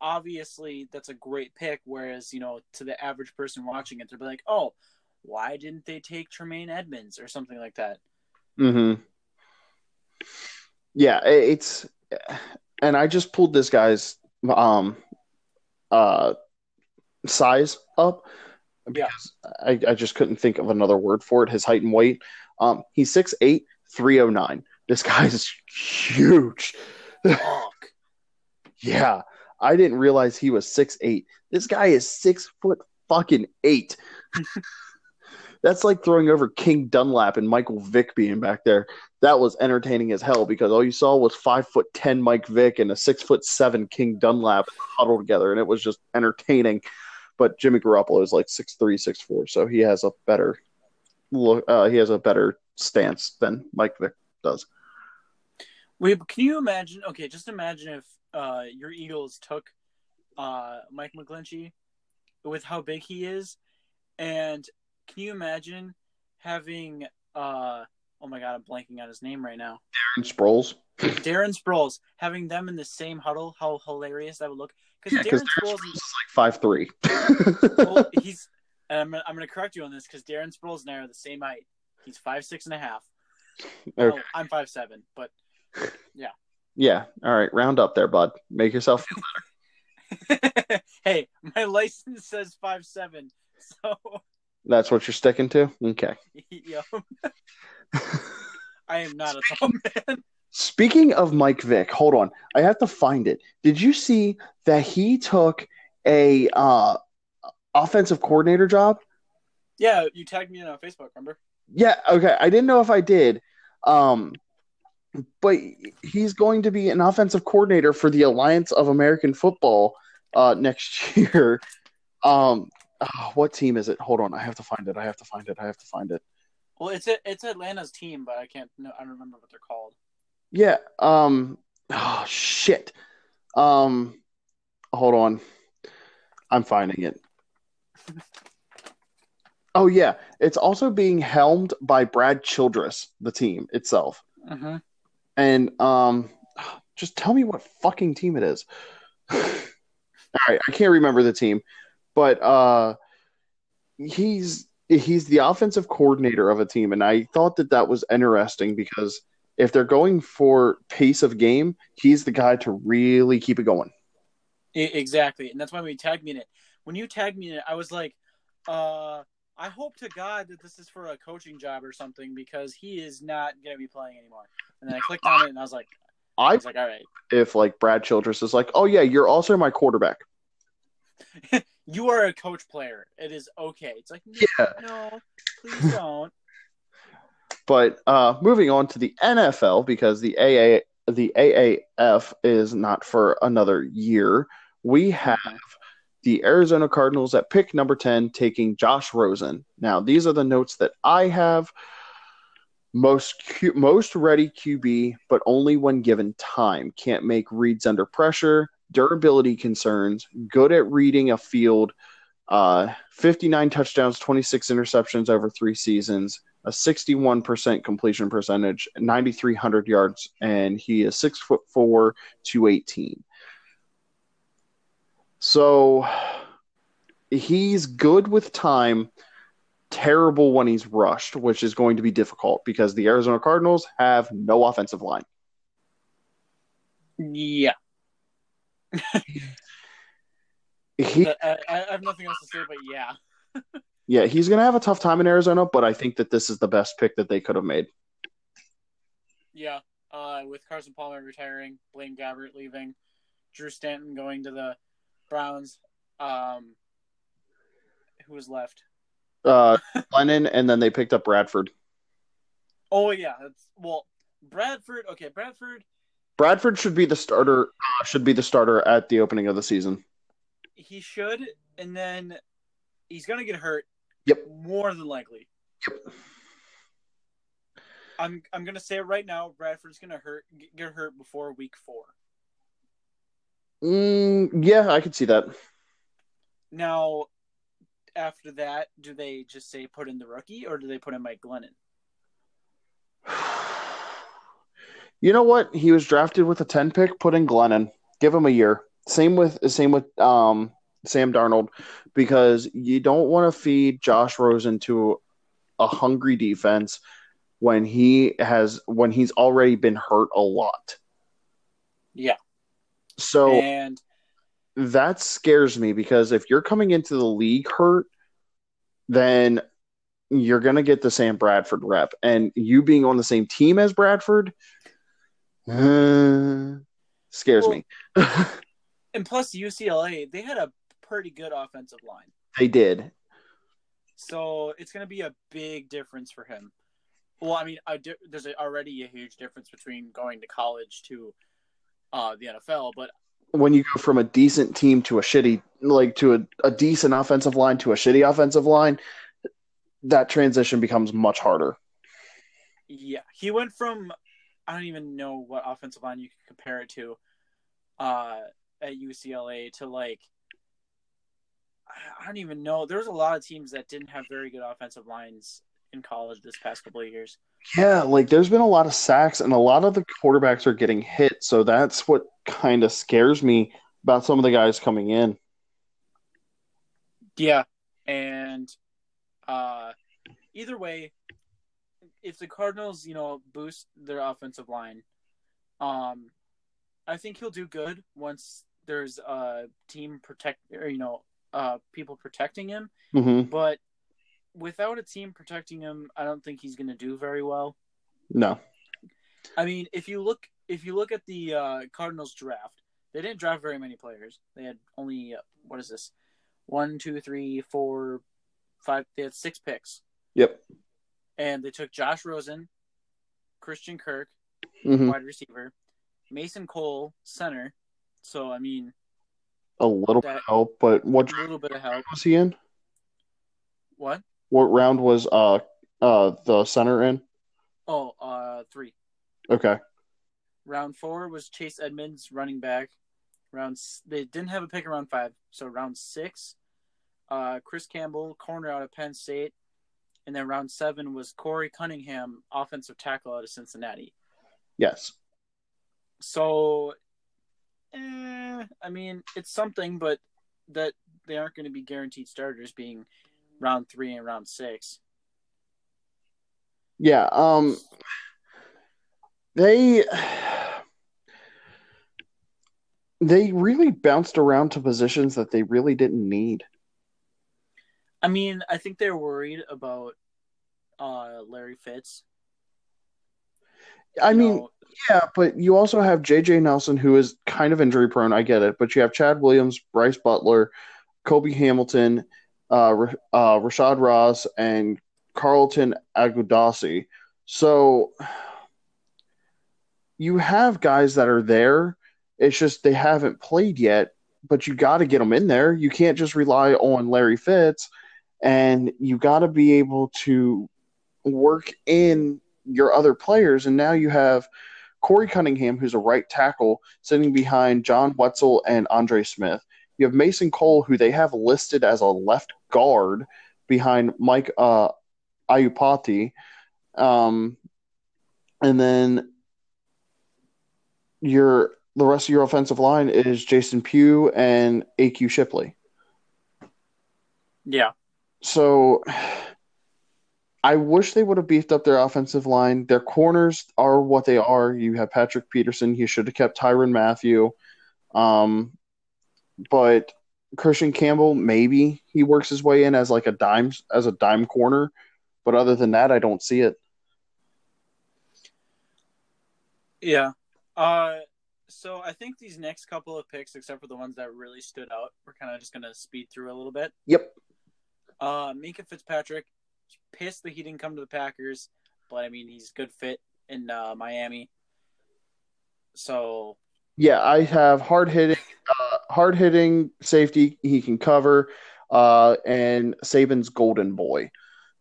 obviously that's a great pick whereas, you know, to the average person watching it, they'll be like, "Oh, why didn't they take Tremaine Edmunds or something like that? Mm-hmm. Yeah, it's and I just pulled this guy's um uh size up Yeah. because I, I just couldn't think of another word for it. His height and weight. Um, he's 6'8", 309. This guy's huge. Fuck. Yeah, I didn't realize he was six eight. This guy is six foot fucking eight. That's like throwing over King Dunlap and Michael Vick being back there. That was entertaining as hell because all you saw was five foot ten Mike Vick and a six foot seven King Dunlap huddled together, and it was just entertaining. But Jimmy Garoppolo is like six three, six four, so he has a better look. Uh, he has a better stance than Mike Vick does. Wait, can you imagine? Okay, just imagine if uh, your Eagles took uh, Mike McGlinchey with how big he is, and can you imagine having? Uh, oh my god, I'm blanking on his name right now. Darren Sproles. Darren Sproles having them in the same huddle. How hilarious that would look! Because because Darren Darren Sproles, Sproles is like five three. well, he's. And I'm, I'm going to correct you on this because Darren Sproles and I are the same height. He's five six and a half. Okay. Oh, I'm five seven, but Yeah. Yeah. All right. Round up there, bud. Make yourself. hey, my license says five seven, so That's what you're sticking to. Okay. yo, I am not a tall man. Speaking of Mike Vick, hold on. I have to find it. Did you see that he took a uh, offensive coordinator job? Yeah, you tagged me in on Facebook. Remember? Yeah. Okay. I didn't know if I did. Um, but he's going to be an offensive coordinator for the Alliance of American Football uh, next year. Um, oh, what team is it? Hold on. I have to find it. I have to find it. I have to find it. Well, it's a, it's Atlanta's team, but I can't. No, I don't remember what they're called. Yeah. Um. Oh shit. Um. Hold on. I'm finding it. Oh yeah, it's also being helmed by Brad Childress, the team itself. Mm-hmm. And um, just tell me what fucking team it is. All right, I can't remember the team, but uh, he's he's the offensive coordinator of a team, and I thought that that was interesting because if they're going for pace of game, he's the guy to really keep it going. Exactly, and that's why we tagged me in it. When you tagged me in it, I was like, uh, I hope to God that this is for a coaching job or something because he is not going to be playing anymore. And then I clicked on it, and I was like, I I was like, all right, if like Brad Childress is like, oh yeah, you're also my quarterback. you are a coach player. It is okay. It's like, no, Yeah. no please don't. But uh, moving on to the NFL because the AA the AAF is not for another year. We have the Arizona Cardinals at pick number 10 taking Josh Rosen. Now, these are the notes that I have. Most Q, most ready QB, but only when given time. Can't make reads under pressure. Durability concerns. Good at reading a field. Uh, 59 touchdowns, 26 interceptions over three seasons a 61% completion percentage, 9,300 yards, and he is six foot four, 218. So he's good with time, terrible when he's rushed, which is going to be difficult because the Arizona Cardinals have no offensive line. Yeah, He, I, I have nothing else to say, but yeah. yeah, he's going to have a tough time in Arizona, but I think that this is the best pick that they could have made. Yeah, uh, with Carson Palmer retiring, Blaine Gabbert leaving, Drew Stanton going to the Browns. Um, who was left? Uh, Glennon, and then they picked up Bradford. Oh yeah, that's well, Bradford. Okay, Bradford. Bradford should be the starter. Uh, should be the starter at the opening of the season. He should, and then he's gonna get hurt. Yep. More than likely. Yep. I'm I'm gonna say it right now. Bradford's gonna hurt get hurt before week four. Mm, yeah, I could see that. Now, after that, do they just say put in the rookie, or do they put in Mike Glennon? You know what? He was drafted with a ten pick. Put in Glennon. Give him a year. Same with same with um, Sam Darnold, because you don't want to feed Josh Rosen to a hungry defense when he has when he's already been hurt a lot. Yeah. So And that scares me because if you're coming into the league hurt, then you're going to get the Sam Bradford rep. And you being on the same team as Bradford uh, scares Well, me. And plus, UCLA they had a pretty good offensive line, they did. so it's going to be a big difference for him. Well, I mean, di- there's already a huge difference between going to college to uh, the NFL, but When you go from a decent team to a shitty, like to a, a decent offensive line to a shitty offensive line, that transition becomes much harder. Yeah, he went from I don't even know what offensive line you could compare it to uh, at UCLA to like I- I don't even know. There's a lot of teams that didn't have very good offensive lines in college this past couple of years. Yeah, like there's been a lot of sacks and a lot of the quarterbacks are getting hit. So that's what kind of scares me about some of the guys coming in. Yeah, and uh, either way, if the Cardinals, you know, boost their offensive line, um, I think he'll do good once there's a team protect or you know, uh, people protecting him. hmm But without a team protecting him, I don't think he's going to do very well. No. I mean, if you look if you look at the uh, Cardinals draft, they didn't draft very many players. They had only uh, what is this? One, two, three, four, five. They had six picks, Yep. and they took Josh Rosen, Christian Kirk, hmm wide receiver, Mason Cole, center. So I mean, A little bit That- of help, but what a little bit of help. was he in? What? What round was uh uh the center in? Oh, uh, three. Okay. Round four was Chase Edmonds, running back. Round they didn't have a pick in round five, so round six, uh, Chris Campbell, corner out of Penn State, and then round seven was Korey Cunningham, offensive tackle out of Cincinnati. Yes. So, eh, I mean, it's something, but that they aren't going to be guaranteed starters, being round three and round six. Yeah. Um. They. They really bounced around to positions that they really didn't need. I mean, I think they're worried about uh, Larry Fitz. I You mean, know, Yeah, but you also have JJ Nelson, who is kind of injury prone. I get it, but you have Chad Williams, Brice Butler, Cobi Hamilton, uh, uh, Rashad Ross, and Carlton Agudosi. So you have guys that are there. It's just they haven't played yet, but you got to get them in there. You can't just rely on Larry Fitz, and you got to be able to work in your other players. And now you have Korey Cunningham, who's a right tackle, sitting behind John Wetzel and Andre Smith. You have Mason Cole, who they have listed as a left guard behind Mike uh, Iupati. Um, and then your the rest of your offensive line is Jason Pugh and AQ Shipley. yeah, So I wish they would have beefed up their offensive line. Their corners are what they are. You have Patrick Peterson. You should have kept Tyrann Mathieu. Um, but Christian Campbell, maybe he works his way in as like a dime as a dime corner. But other than that, I don't see it. yeah. Uh, so I think these next couple of picks, except for the ones that really stood out, we're kind of just gonna speed through a little bit. Yep. Uh, Minkah Fitzpatrick, pissed that he didn't come to the Packers, but I mean he's a good fit in uh, Miami. So Yeah, I have hard hitting, uh, hard hitting safety. He can cover, uh, and Saban's golden boy.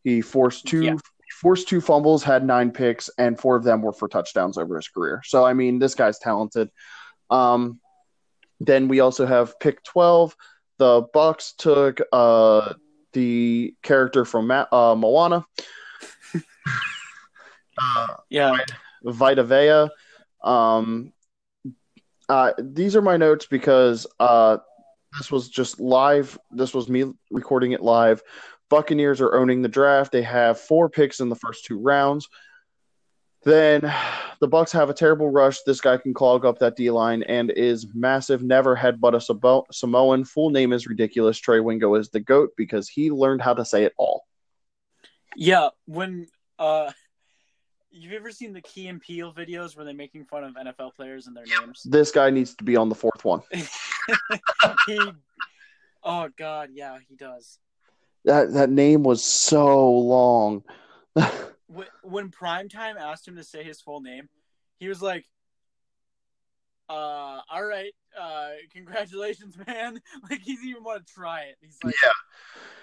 He forced two Yeah. forced two fumbles, had nine picks, and four of them were for touchdowns over his career. So I mean, this guy's talented. Um, then we also have pick twelve. The Bucks took uh the character from Ma- uh, Moana, uh, yeah, Vita Vea. Um, uh, these are my notes because uh, this was just live. This was me recording it live. Buccaneers are owning the draft. They have four picks in the first two rounds. Then the Bucks have a terrible rush. This guy can clog up that D line and is massive. Never had but a Samoan. Full name is ridiculous. Trey Wingo is the goat because he learned how to say it all. Yeah, when uh, you've ever seen the Key and Peele videos where they're making fun of NFL players and their names? This guy needs to be on the fourth one. he, oh God, yeah, he does. That that name was so long. when, when Primetime asked him to say his full name, he was like, uh, all right, uh, congratulations, man. Like he doesn't even want to try it. He's like, yeah.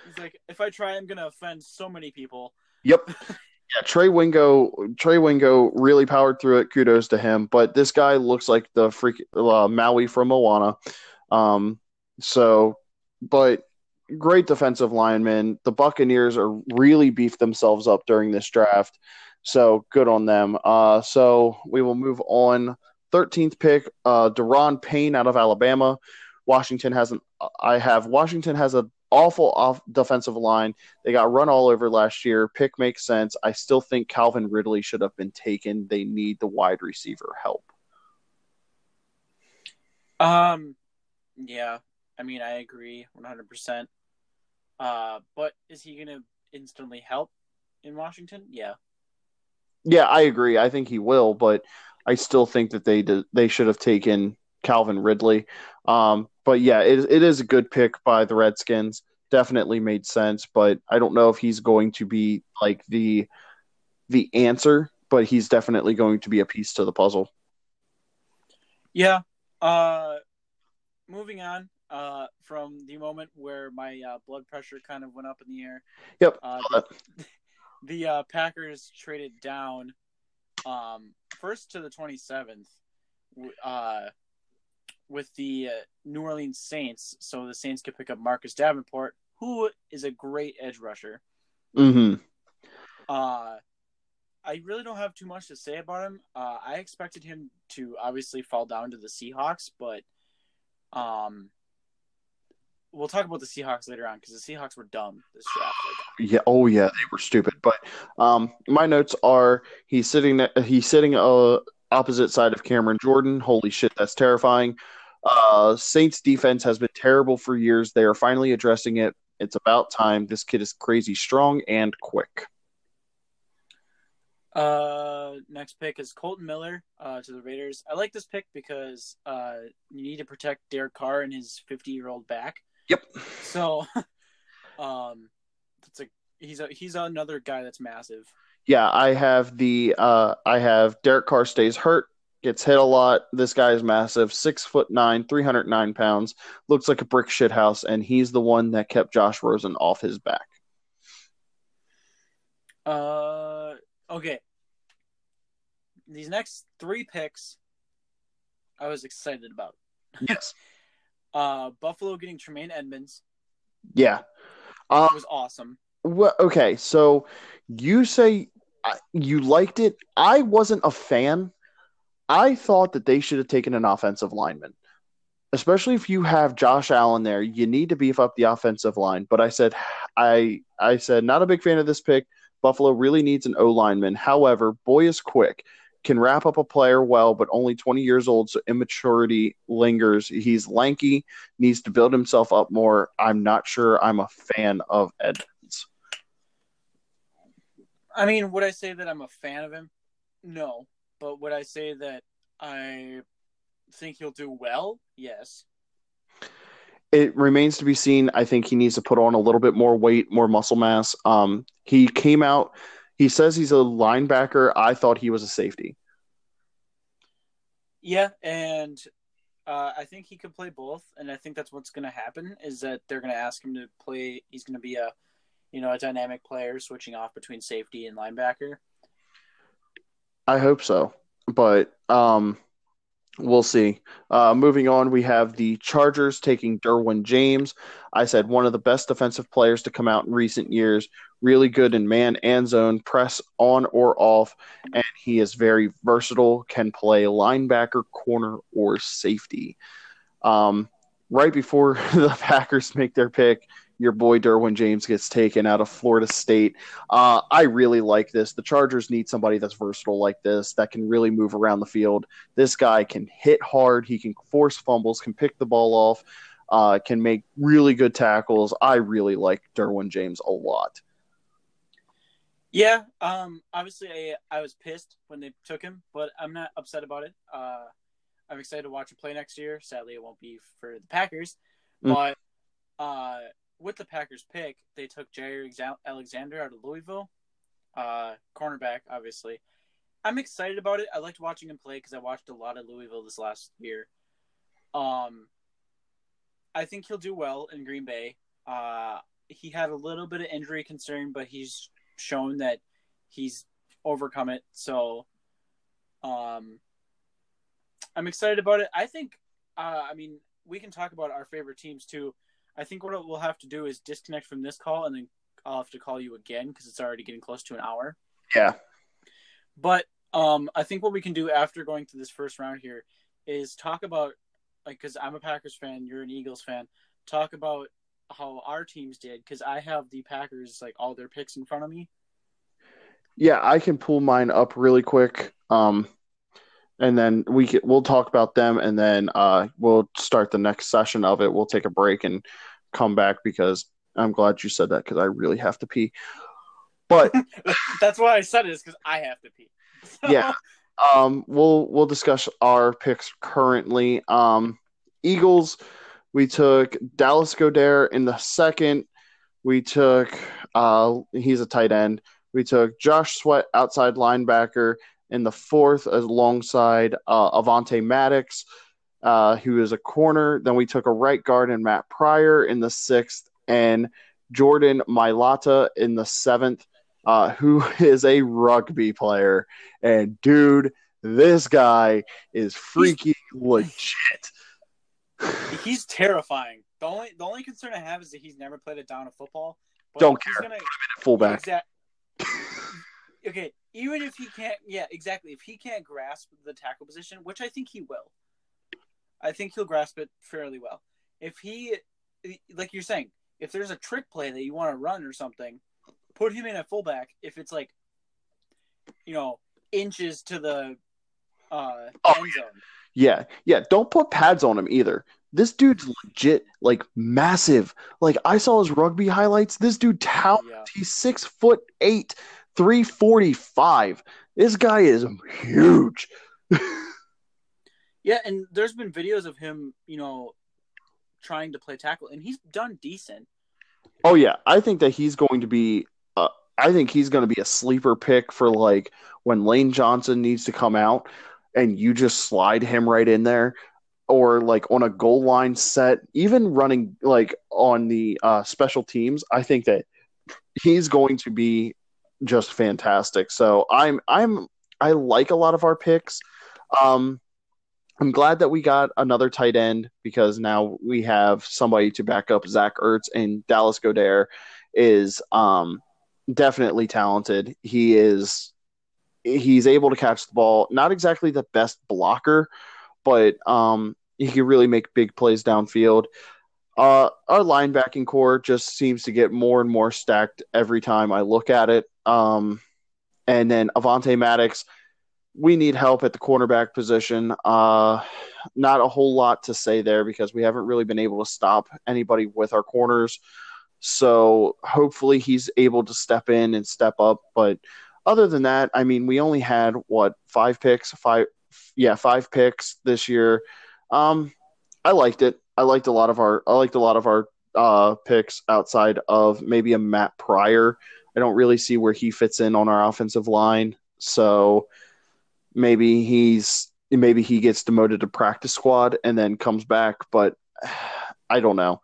He's like, if I try, I'm gonna offend so many people. Yep. Yeah, Trey Wingo. Trey Wingo really powered through it. Kudos to him. But this guy looks like the freak uh, Maui from Moana. Um, so, but great defensive lineman. The Buccaneers are really beefed themselves up during this draft. So good on them. Uh, so we will move on. 13th pick, uh, Da'Ron Payne out of Alabama. Washington has an. I have Washington has an awful off defensive line. They got run all over last year. Pick makes sense. I still think Calvin Ridley should have been taken. They need the wide receiver help. Um, yeah, I mean, I agree 100%. Uh, but is he going to instantly help in Washington? Yeah. Yeah, I agree. I think he will, but I still think that they did, they should have taken Calvin Ridley. Um, but yeah, it, it is a good pick by the Redskins. Definitely made sense, but I don't know if he's going to be like the the answer, but he's definitely going to be a piece to the puzzle. Yeah. Uh, moving on uh, from the moment where my uh, blood pressure kind of went up in the air. Yep. Uh, the, the uh, Packers traded down um, first to the 27th uh, with the uh, New Orleans Saints, so the Saints could pick up Marcus Davenport, who is a great edge rusher. Mm-hmm. Uh, I really don't have too much to say about him. Uh, I expected him to obviously fall down to the Seahawks, but um, we'll talk about the Seahawks later on because the Seahawks were dumb this draft. Like, yeah, oh yeah, they were stupid. But um, my notes are he's sitting he's sitting uh opposite side of Cameron Jordan. Holy shit, that's terrifying. Uh, Saints defense has been terrible for years. They are finally addressing it. It's about time. This kid is crazy strong and quick. Uh, next pick is Kolton Miller uh, to the Raiders. I like this pick because uh, you need to protect Derek Carr and his 50 year old back. Yep. So, um, it's a he's a he's another guy that's massive. Yeah, I have the uh, I have Derek Carr stays hurt, gets hit a lot. This guy is massive, six foot nine, three hundred nine pounds, looks like a brick shit house, and he's the one that kept Josh Rosen off his back. Uh, okay. These next three picks, I was excited about. Yes. Uh, Buffalo getting Tremaine Edmunds. Yeah. Um, was awesome. Well, okay, so you say you liked it. I wasn't a fan. I thought that they should have taken an offensive lineman, especially if you have Josh Allen there. You need to beef up the offensive line. But I said, I I said not a big fan of this pick. Buffalo really needs an O lineman. However, boy is quick can wrap up a player well, but only 20 years old, so immaturity lingers. He's lanky, needs to build himself up more. I'm not sure I'm a fan of Edmunds. I mean, would I say that I'm a fan of him? No. But would I say that I think he'll do well? Yes. It remains to be seen. I think he needs to put on a little bit more weight, more muscle mass. Um, he came out he says he's a linebacker. I thought he was a safety. Yeah, and uh, I think he could play both, and I think that's what's going to happen. Is that they're going to ask him to play? He's going to be a, you know, a dynamic player, switching off between safety and linebacker. I hope so, but um, we'll see. Uh, moving on, we have the Chargers taking Derwin James. I said one of the best defensive players to come out in recent years. Really good in man and zone, press on or off, and he is very versatile. Can play linebacker, corner, or safety. Um, right before the Packers make their pick, your boy Derwin James gets taken out of Florida State. Uh, I really like this. The Chargers need somebody that's versatile like this that can really move around the field. This guy can hit hard. He can force fumbles, can pick the ball off, uh, can make really good tackles. I really like Derwin James a lot. Yeah, um, obviously I, I was pissed when they took him, but I'm not upset about it. Uh, I'm excited to watch him play next year. Sadly, it won't be for the Packers, mm. but uh, with the Packers pick, they took Jaire Alexander out of Louisville, uh, cornerback, obviously. I'm excited about it. I liked watching him play because I watched a lot of Louisville this last year. Um, I think he'll do well in Green Bay. Uh, he had a little bit of injury concern, but he's shown that he's overcome it. So, um, I'm excited about it. I think, uh, I mean, we can talk about our favorite teams too. I think what we'll have to do is disconnect from this call, and then I'll have to call you again because it's already getting close to an hour. Yeah. But um, I think what we can do after going through this first round here is talk about like because I'm a Packers fan, you're an Eagles fan. Talk about how our teams did because I have the Packers like all their picks in front of me. Yeah, I can pull mine up really quick. Um, and then we can, we'll talk about them, and then uh, we'll start the next session of it. We'll take a break and come back because I'm glad you said that because I really have to pee. But that's why I said it is because I have to pee. So... Yeah. Um, we'll we'll discuss our picks currently. Um, Eagles, we took Dallas Goedert in the second. We took uh, he's a tight end. We took Josh Sweat outside linebacker in the fourth alongside uh, Avonte Maddox, uh, who is a corner. Then we took a right guard and Matt Pryor in the sixth, and Jordan Mailata in the seventh, uh, who is a rugby player. And dude, this guy is freaking legit. He's terrifying. The only the only concern I have is that he's never played a down of football. Don't care. Gonna, fullback. Okay, even if he can't, yeah, exactly. If he can't grasp the tackle position, which I think he will, I think he'll grasp it fairly well. If he, like you're saying, if there's a trick play that you want to run or something, put him in at fullback. If it's like, you know, inches to the uh, oh, end zone. Yeah, yeah. Don't put pads on him either. This dude's legit, like massive. Like I saw his rugby highlights. This dude towers. Yeah. He's six foot eight. 345. This guy is huge. yeah, and there's been videos of him, you know, trying to play tackle, and he's done decent. Oh yeah, I think that he's going to be. Uh, I think he's going to be a sleeper pick for like when Lane Johnson needs to come out, and you just slide him right in there, or like on a goal line set, even running like on the uh, special teams. I think that he's going to be just fantastic. So I'm I'm I like a lot of our picks. Um, I'm glad that we got another tight end because now we have somebody to back up Zach Ertz and Dallas Goedert is um, definitely talented. He is he's able to catch the ball. Not exactly the best blocker, but um, he can really make big plays downfield. Uh, our linebacking core just seems to get more and more stacked every time I look at it. Um, and then Avonte Maddox, we need help at the cornerback position. Uh, not a whole lot to say there because we haven't really been able to stop anybody with our corners. So hopefully he's able to step in and step up. But other than that, I mean, we only had what five picks, five, yeah, five picks this year. Um, I liked it. I liked a lot of our I liked a lot of our uh, picks outside of maybe a Matt Pryor. I don't really see where he fits in on our offensive line. So maybe he's maybe he gets demoted to practice squad and then comes back, but I don't know.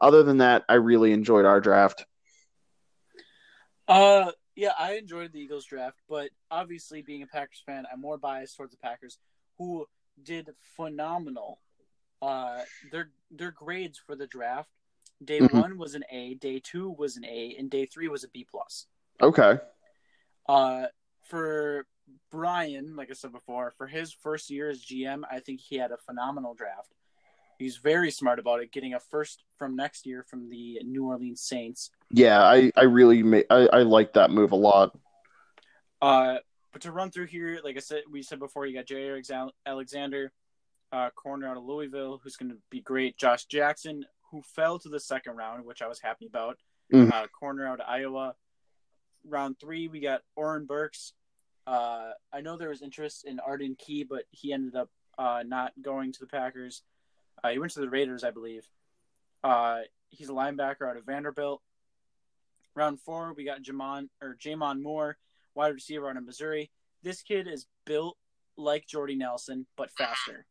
Other than that, I really enjoyed our draft. Uh yeah, I enjoyed the Eagles draft, but obviously being a Packers fan, I'm more biased towards the Packers who did phenomenal uh, their their grades for the draft. Day mm-hmm. one was an A, day two was an A, and day three was a B plus. Okay. Uh, for Brian, like I said before, for his first year as GM, I think he had a phenomenal draft. He's very smart about it, getting a first from next year from the New Orleans Saints. Yeah, I I really ma- I I like that move a lot. Uh, but to run through here, like I said, we said before, you got Jaire Alexander, uh, corner out of Louisville, who's going to be great. Josh Jackson, who fell to the second round, which I was happy about. Mhm. Uh, corner out of Iowa. Round three, we got Oren Burks. Uh, I know there was interest in Arden Key, but he ended up uh, not going to the Packers. Uh, he went to the Raiders, I believe. Uh, he's a linebacker out of Vanderbilt. Round four, we got Jamon or J'Mon Moore, wide receiver out of Missouri. This kid is built like Jordy Nelson, but faster.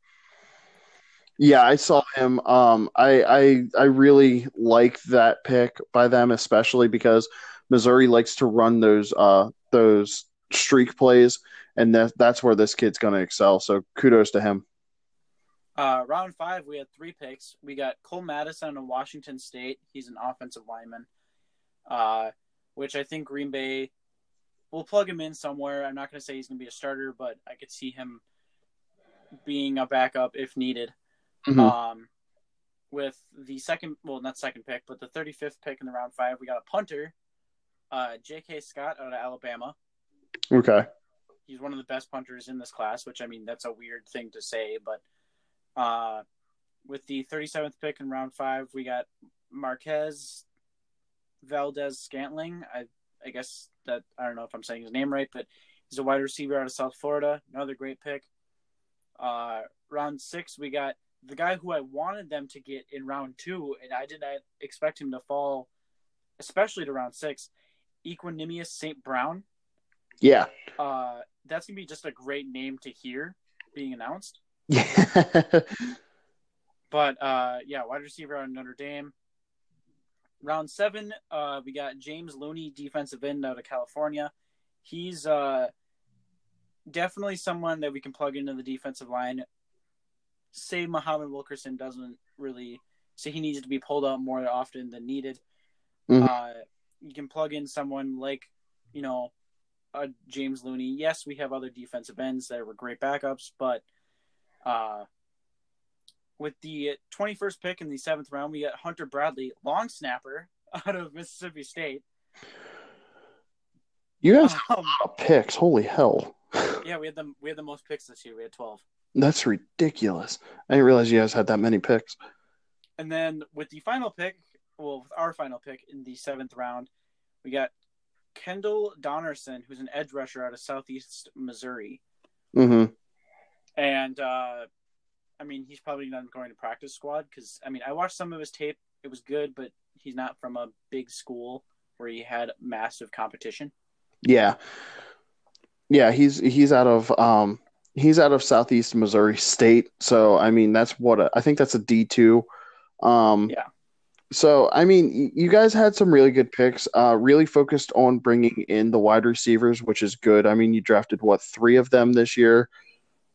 Yeah, I saw him. Um, I I I really like that pick by them, especially because Missouri likes to run those uh those streak plays, and that that's where this kid's going to excel. So kudos to him. Uh, round five, we had three picks. We got Cole Madison of Washington State. He's an offensive lineman, uh, which I think Green Bay will plug him in somewhere. I'm not going to say he's going to be a starter, but I could see him being a backup if needed. Mhm. Um, with the second, well, not second pick, but the 35th pick in the round five, we got a punter, uh, J.K. Scott out of Alabama. Okay. He's one of the best punters in this class, which I mean, that's a weird thing to say, but uh, with the 37th pick in round five, we got Marquez Valdes Scantling. I I guess that I don't know if I'm saying his name right, but he's a wide receiver out of South Florida. Another great pick. Uh, round six, we got the guy who I wanted them to get in round two, and I did not expect him to fall, especially to round six. Equanimous St. Brown. Yeah. Uh, that's gonna be just a great name to hear being announced. Yeah. But uh, yeah, wide receiver out of Notre Dame. Round seven, uh, we got James Looney, defensive end out of California. He's uh, definitely someone that we can plug into the defensive line. Say Muhammad Wilkerson doesn't really say he needs to be pulled out more often than needed. Mhm. Uh, you can plug in someone like, you know, uh, James Looney. Yes, we have other defensive ends that were great backups, but uh, with the 21st pick in the seventh round, we got Hunter Bradley, long snapper out of Mississippi State. you guys have Um, picks. Holy hell. yeah, we had the we had the most picks this year. We had 12. That's ridiculous. I didn't realize you guys had that many picks. And then with the final pick, well, with our final pick in the seventh round, we got Kendall Donnerson, who's an edge rusher out of Southeast Missouri. Mm-hmm. And uh, I mean, he's probably not going to practice squad because I mean, I watched some of his tape. It was good, but he's not from a big school where he had massive competition. Yeah. Yeah, he's he's out of um he's out of Southeast Missouri State. So I mean that's what a, I think that's a D two. Um Yeah. So I mean you guys had some really good picks. Uh really focused on bringing in the wide receivers, which is good. I mean you drafted what three of them this year.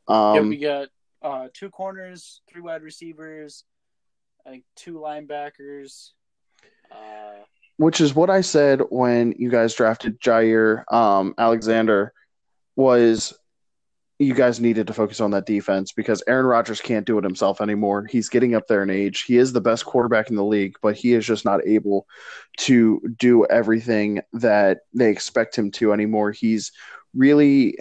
yeah, Um we got uh, two corners, three wide receivers, I think two linebackers. Uh, which is what I said when you guys drafted Jaire um, Alexander was you guys needed to focus on that defense because Aaron Rodgers can't do it himself anymore. He's getting up there in age. He is the best quarterback in the league, but he is just not able to do everything that they expect him to anymore. He's really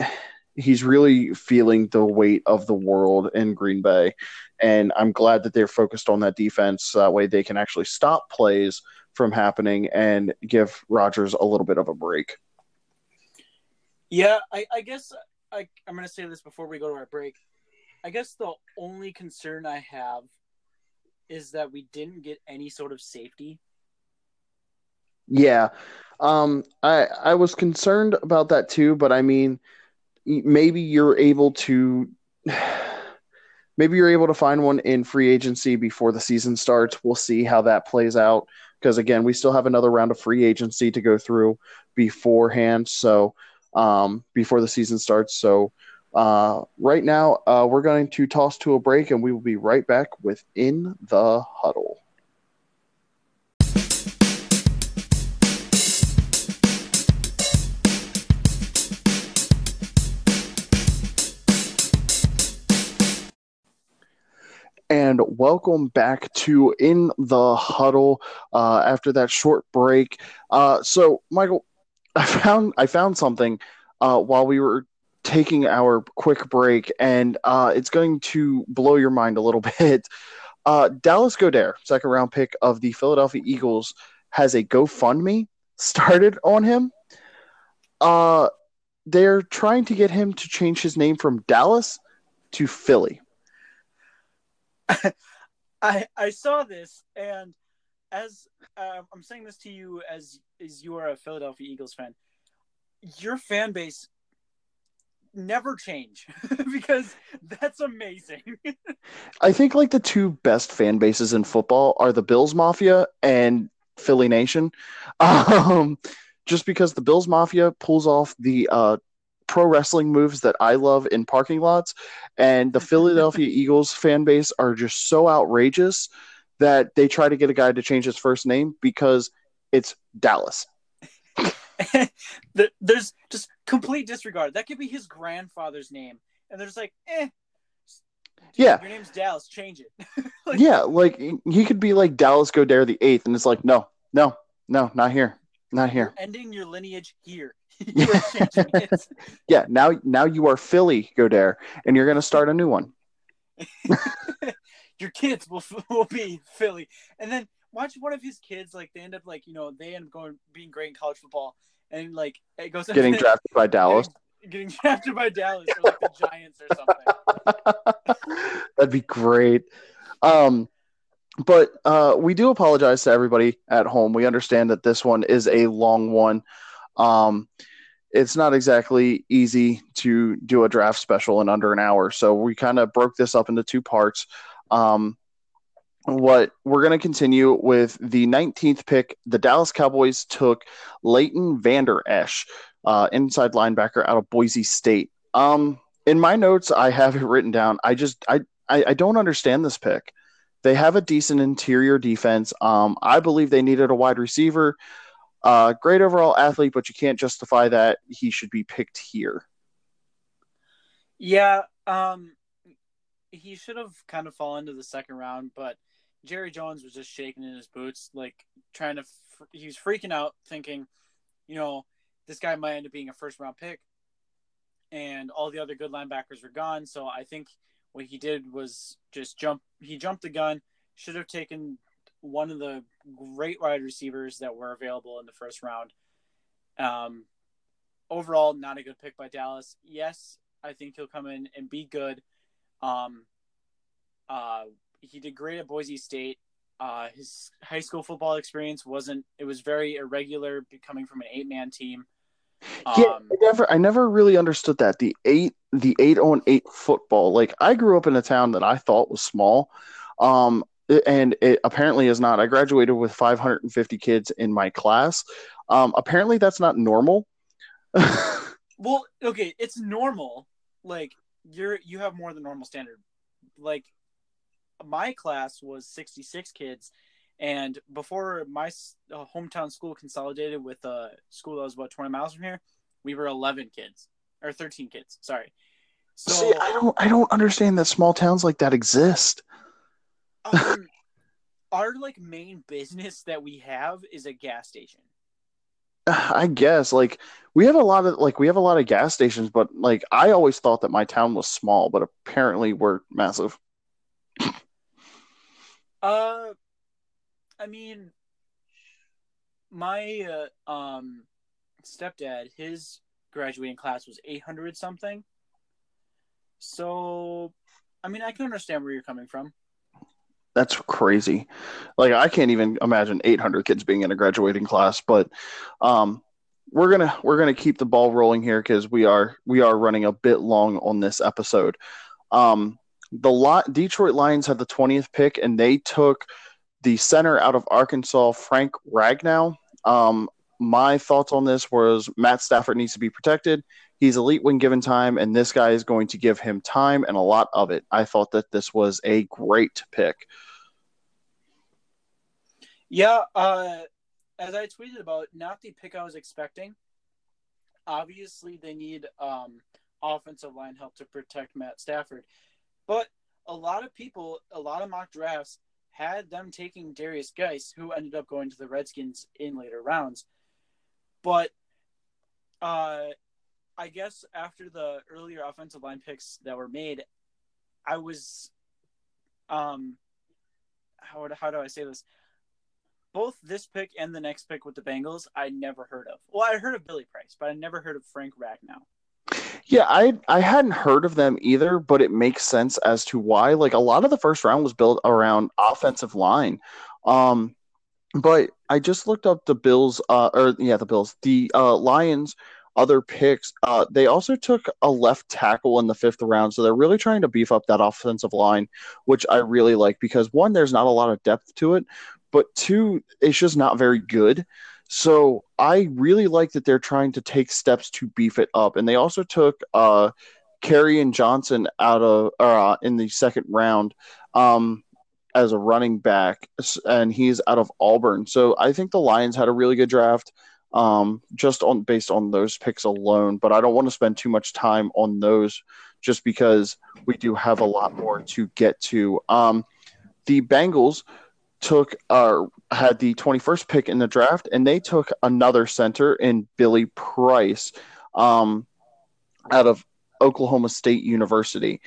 he's really feeling the weight of the world in Green Bay. And I'm glad that they're focused on that defense. So that way they can actually stop plays from happening and give Rodgers a little bit of a break. yeah, I, I guess I, I'm going to say this before we go to our break. I guess the only concern I have is that we didn't get any sort of safety. Yeah. Um I I was concerned about that too, but I mean maybe you're able to maybe you're able to find one in free agency before the season starts. We'll see how that plays out because again, we still have another round of free agency to go through beforehand, so um before the season starts. So uh right now, uh we're going to toss to a break and we will be right back within the Huddle. And welcome back to In the Huddle uh, after that short break. Uh, so, Michael, I found I found something uh, while we were taking our quick break, and uh, it's going to blow your mind a little bit. Uh, Dallas Goedert, second round pick of the Philadelphia Eagles, has a GoFundMe started on him. Uh, they're trying to get him to change his name from Dallas to Philly. I I saw this, and as uh, I'm saying this to you as as you are a Philadelphia Eagles fan, your fan base never change because that's amazing. I think like the two best fan bases in football are the Bills Mafia and Philly Nation. Um, just because the Bills Mafia pulls off the uh, pro wrestling moves that I love in parking lots, and the Philadelphia Eagles fan base are just so outrageous that they try to get a guy to change his first name because it's Dallas. There's just complete disregard. That could be his grandfather's name, and there's like, eh. Yeah, your name's Dallas. Change it. like, yeah, like he could be like Dallas Goedert the eighth, and it's like, no, no, no, not here, not here. ending your lineage here. yeah, now now you are Philly Goedert, and you're gonna start a new one. Your kids will will be Philly, and then watch one of his kids like they end up like you know they end up going being great in college football, and like it goes getting drafted by Dallas. Getting, getting drafted by Dallas or like the Giants or something. That'd be great. Um, but uh, we do apologize to everybody at home. We understand that this one is a long one. Um, it's not exactly easy to do a draft special in under an hour, so we kind of broke this up into two parts. Um, what we're going to continue with the 19th pick. The Dallas Cowboys took Leighton Vander Esch, uh, inside linebacker out of Boise State. Um, in my notes, I have it written down. I just I, I, I don't understand this pick. They have a decent interior defense. Um, I believe they needed a wide receiver. Uh, great overall athlete, but you can't justify that he should be picked here. Yeah, um, he should have kind of fallen to the second round, but Jerry Jones was just shaking in his boots, like trying to. He was freaking out, thinking, you know, this guy might end up being a first round pick, and all the other good linebackers were gone. So I think what he did was just jump. He jumped the gun. Should have taken one of the great wide receivers that were available in the first round. Um, overall, not a good pick by Dallas. Yes, I think he'll come in and be good. Um, uh, he did great at Boise State. Uh, his high school football experience wasn't. It was very irregular, coming from an eight-man team. Um, yeah, I never, I never really understood that the eight, the eight on eight football. Like I grew up in a town that I thought was small. Um, and it apparently is not. I graduated with 550 kids in my class. Um, apparently, that's not normal. well, okay, it's normal. Like you're you have more than normal standard. Like my class was 66 kids, and before my uh, hometown school consolidated with a school that was about 20 miles from here, we were 11 kids or 13 kids. Sorry. So See, I don't I don't understand that small towns like that exist um, our like main business that we have is a gas station. I guess like we have a lot of like we have a lot of gas stations, but like I always thought that my town was small, but apparently we're massive. uh, I mean, my uh, um stepdad, his graduating class was eight hundred something. So, I mean, I can understand where you're coming from. That's crazy. Like I can't even imagine 800 kids being in a graduating class, but um, we're gonna we're gonna keep the ball rolling here because we are we are running a bit long on this episode. Um, the lot Detroit Lions had the 20th pick and they took the center out of Arkansas, Frank Ragnow. Um, my thoughts on this was Matt Stafford needs to be protected. He's elite when given time, and this guy is going to give him time and a lot of it. I thought that this was a great pick. Yeah, uh, as I tweeted about, not the pick I was expecting. Obviously, they need um, offensive line help to protect Matt Stafford, but a lot of people, a lot of mock drafts had them taking Derrius Guice, who ended up going to the Redskins in later rounds. But uh, I guess after the earlier offensive line picks that were made, I was, um, how how do I say this? Both this pick and the next pick with the Bengals, I never heard of. Well, I heard of Billy Price, but I never heard of Frank Ragnow. Yeah, I I hadn't heard of them either, but it makes sense as to why. Like a lot of the first round was built around offensive line. Um, but I just looked up the Bills, uh, or yeah, the Bills, the uh, Lions. Other picks. Uh, they also took a left tackle in the fifth round, so they're really trying to beef up that offensive line, which I really like because one, there's not a lot of depth to it, but two, it's just not very good. So I really like that they're trying to take steps to beef it up, and they also took uh, and Johnson out of uh, in the second round um, as a running back, and he's out of Auburn. So I think the Lions had a really good draft, um, just on based on those picks alone. But I don't want to spend too much time on those, just because we do have a lot more to get to. Um, the Bengals took uh, had the 21st pick in the draft, and they took another center in Billy Price um, out of Oklahoma State University.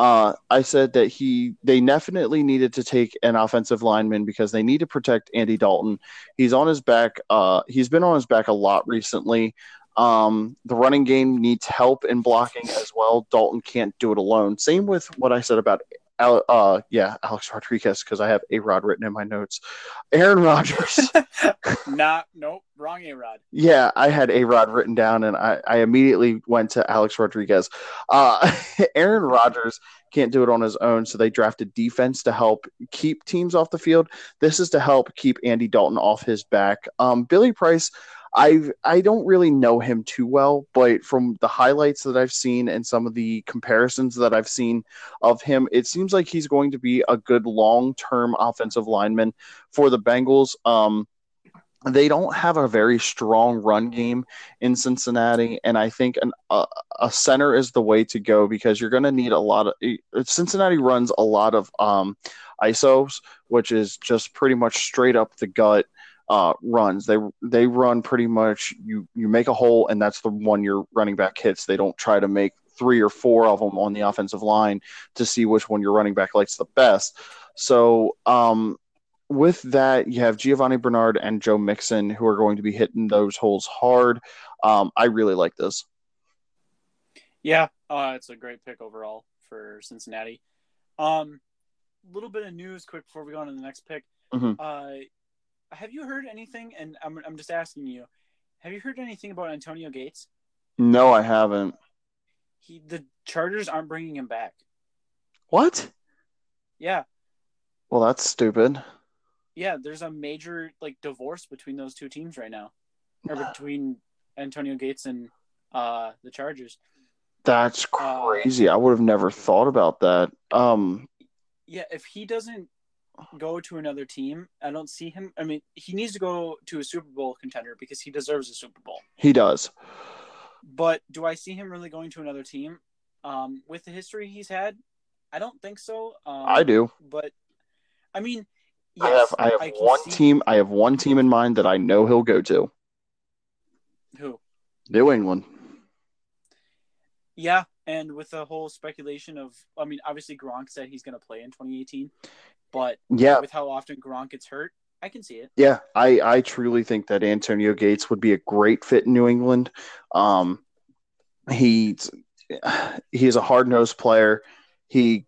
Uh, I said that he they definitely needed to take an offensive lineman because they need to protect Andy Dalton. He's on his back. Uh, he's been on his back a lot recently. Um, the running game needs help in blocking as well. Dalton can't do it alone. Same with what I said about uh, yeah, Alex Rodriguez because I have A Rod written in my notes. Aaron Rodgers. Not nope, wrong A Rod. Yeah, I had A Rod written down, and I, I immediately went to Alex Rodriguez. Uh, Aaron Rodgers can't do it on his own, so they drafted defense to help keep teams off the field. This is to help keep Andy Dalton off his back. Um, Billy Price. I I don't really know him too well, but from the highlights that I've seen and some of the comparisons that I've seen of him, it seems like he's going to be a good long-term offensive lineman for the Bengals. Um, they don't have a very strong run game in Cincinnati, and I think an, a center is the way to go because you're going to need a lot of. Cincinnati runs a lot of um, ISOs, which is just pretty much straight up the gut uh, runs. They they run pretty much you you make a hole and that's the one your running back hits. They don't try to make three or four of them on the offensive line to see which one your running back likes the best. So um, with that, you have Giovani Bernard and Joe Mixon who are going to be hitting those holes hard. Um, I really like this. Yeah, uh, it's a great pick overall for Cincinnati. Um, little bit of news quick before we go on to the next pick. Mm-hmm. Uh, have you heard anything? And I'm I'm just asking you, have you heard anything about Antonio Gates? No, I haven't. He the Chargers aren't bringing him back. What? Yeah. Well, that's stupid. Yeah, there's a major like divorce between those two teams right now, or between Antonio Gates and uh, the Chargers. That's crazy. Uh, I would have never thought about that. Um, yeah, if he doesn't go to another team. I don't see him. I mean, he needs to go to a Super Bowl contender because he deserves a Super Bowl. He does. But do I see him really going to another team um, with the history he's had? I don't think so. Um, I do. But I mean, yes, I have, I have I one see... team. I have one team in mind that I know he'll go to. Who? New England. Yeah, and with the whole speculation of, I mean, obviously Gronk said he's going to play in 2018. But yeah, with how often Gronk gets hurt, I can see it. Yeah, I, I truly think that Antonio Gates would be a great fit in New England. Um, he's he's a hard nosed player. He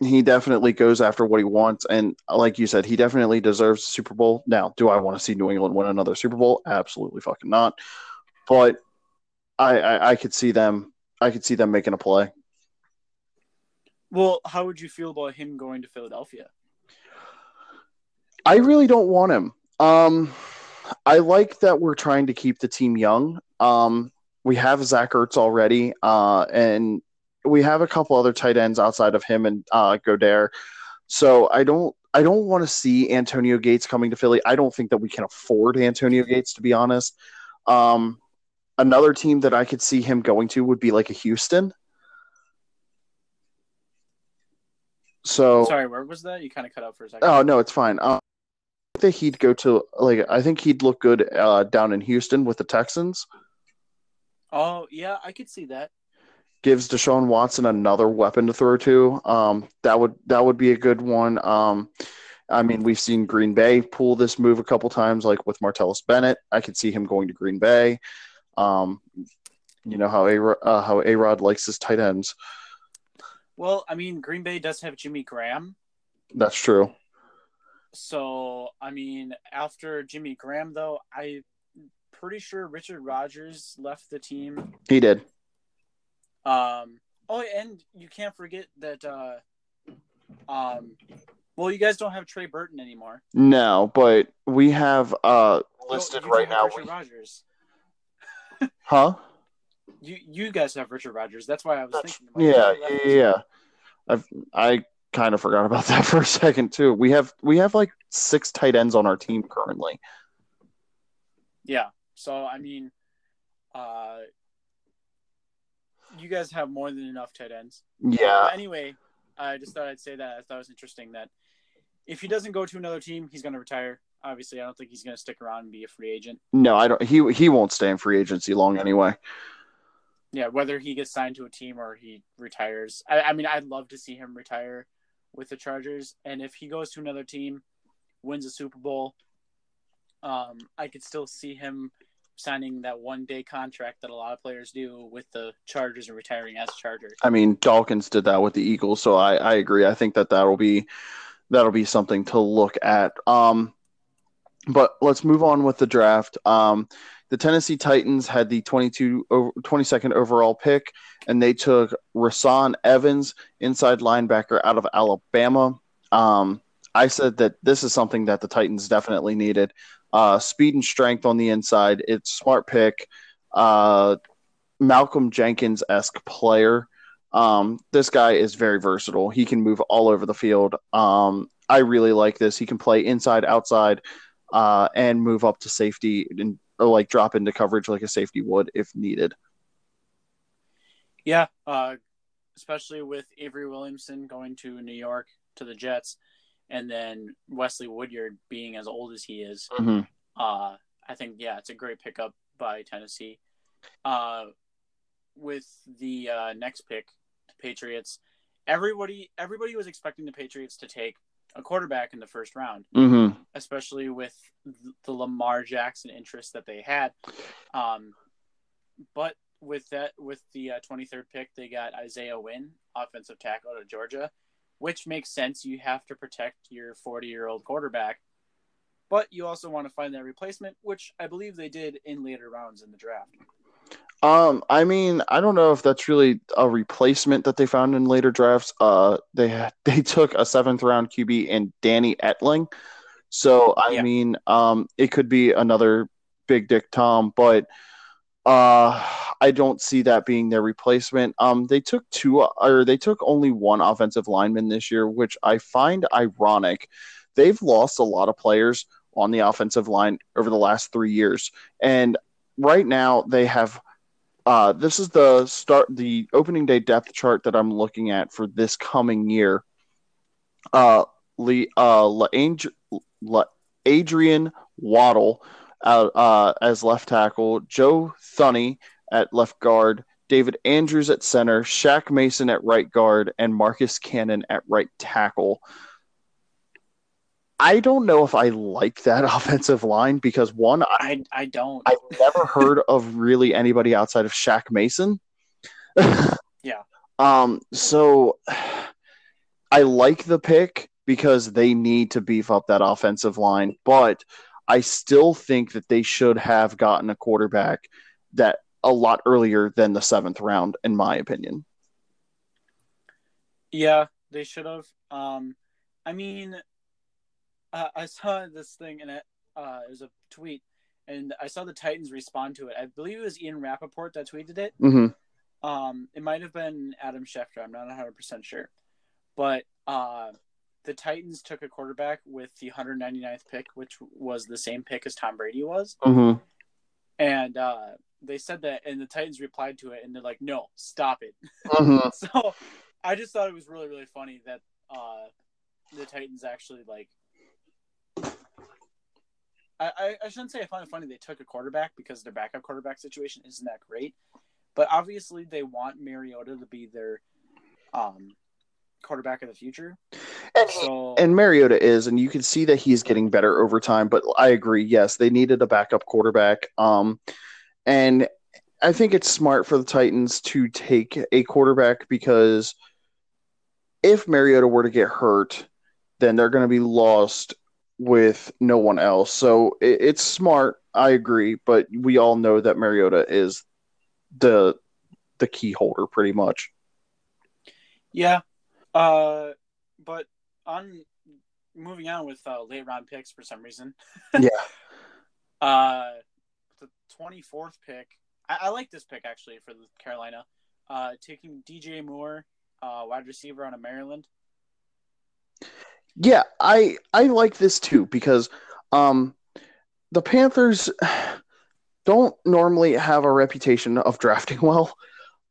he definitely goes after what he wants, and like you said, he definitely deserves the Super Bowl. Now, do I want to see New England win another Super Bowl? Absolutely fucking not. But I, I, I could see them. I could see them making a play. Well, how would you feel about him going to Philadelphia? I really don't want him. Um, I like that we're trying to keep the team young. Um, we have Zach Ertz already, uh, and we have a couple other tight ends outside of him and uh, Goedert. So I don't I don't want to see Antonio Gates coming to Philly. I don't think that we can afford Antonio Gates to be honest. Um, another team that I could see him going to would be like a Houston. So Sorry, where was that? You kind of cut out for a second. oh no, it's fine. Um, I think he'd go to like I think he'd look good uh, down in Houston with the Texans. Oh, yeah, I could see that. Gives Deshaun Watson another weapon to throw to. Um, that would that would be a good one. Um, I mean, we've seen Green Bay pull this move a couple times, like with Martellus Bennett. I could see him going to Green Bay. Um, you know how a uh, how A Rod likes his tight ends. Well, I mean, Green Bay does have Jimmy Graham. That's true. So, I mean, after Jimmy Graham, though, I'm pretty sure Richard Rodgers left the team. He did. Um, oh, and you can't forget that. Uh, um, well, you guys don't have Trey Burton anymore. No, but we have uh listed you right now. Richard we- Rodgers. Huh? You you guys have Richard Rodgers. That's why I was That's- thinking. like, Yeah, yeah, yeah. I've I kind of forgot about that for a second too. We have we have like six tight ends on our team currently. Yeah. So I mean, uh, you guys have more than enough tight ends. Yeah, But anyway, I just thought I'd say that. I thought it was interesting that if he doesn't go to another team, he's going to retire. Obviously, I don't think he's going to stick around and be a free agent. no, I don't. He he won't stay in free agency long anyway. Yeah, whether he gets signed to a team or he retires. I, I mean, I'd love to see him retire with the Chargers. And if he goes to another team, wins a Super Bowl, um, I could still see him signing that one day contract that a lot of players do with the Chargers and retiring as a Charger. I mean, Dawkins did that with the Eagles, so I I agree. I think that that'll be that'll be something to look at. Um, but let's move on with the draft. Um, the Tennessee Titans had the 22 over, 22nd overall pick, and they took Rashaan Evans, inside linebacker out of Alabama. Um, I said that this is something that the Titans definitely needed. Uh, speed and strength on the inside. It's smart pick. Uh, Malcolm Jenkins esque player. Um, this guy is very versatile. He can move all over the field. Um, I really like this. He can play inside, outside, uh, and move up to safety and or like drop into coverage like a safety would if needed. Yeah, uh, especially with Avery Williamson going to New York to the Jets, and then Wesley Woodyard being as old as he is. Mhm. Uh, I think yeah, it's a great pickup by Tennessee. Uh, with the uh, next pick, the Patriots, everybody everybody was expecting the Patriots to take a quarterback in the first round, Mm-hmm. especially with the Lamar Jackson interest that they had. Um, but with that, with the uh, 23rd pick, they got Isaiah Wynn, offensive tackle out of Georgia, which makes sense. You have to protect your 40 year old quarterback, but you also want to find that replacement, which I believe they did in later rounds in the draft. Um, I mean, I don't know if that's really a replacement that they found in later drafts. Uh, they they took a seventh round QB and Danny Etling. So I Yeah. mean, um, it could be another Big Dick Tom, but uh, I don't see that being their replacement. Um, they took two, or they took only one offensive lineman this year, which I find ironic. They've lost a lot of players on the offensive line over the last three years, and right now they have uh, this is the start, the opening day depth chart that I'm looking at for this coming year. Uh, Lee, uh, Ang- La- Adrian Waddle uh, uh, as left tackle, Joe Thuney at left guard, David Andrews at center, Shaq Mason at right guard, and Marcus Cannon at right tackle. I don't know if I like that offensive line because one, I I, I don't. I've never heard of really anybody outside of Shaq Mason. Yeah. Um. So I like the pick because they need to beef up that offensive line, but I still think that they should have gotten a quarterback that a lot earlier than the seventh round, in my opinion. Yeah, they should have. Um, I mean, uh, I saw this thing and it, uh, it was a tweet, and I saw the Titans respond to it. I believe it was Ian Rapoport that tweeted it. hmm Um, it might have been Adam Schefter. I'm not 100 percent sure, but uh, the Titans took a quarterback with the 199th pick, which was the same pick as Tom Brady was, hmm and uh, they said that, and the Titans replied to it, and they're like, "No, stop it." hmm so I just thought it was really really funny that uh, the Titans actually like. I, I, shouldn't say I find it funny they took a quarterback because their backup quarterback situation isn't that great, but obviously they want Mariota to be their um, quarterback of the future. And, So and Mariota is, and you can see that he's getting better over time. But I agree. Yes, they needed a backup quarterback. Um, and I think it's smart for the Titans to take a quarterback because if Mariota were to get hurt, then they're going to be lost with no one else. So it, it's smart. I agree, but we all know that Mariota is the the key holder pretty much. yeah, uh, but on moving on with uh, late round picks for some reason. Yeah. Uh, the twenty fourth pick. I, I like this pick actually for the Carolina. Uh, taking DJ Moore, uh, wide receiver out of Maryland. Yeah, I I like this too because um the Panthers don't normally have a reputation of drafting well.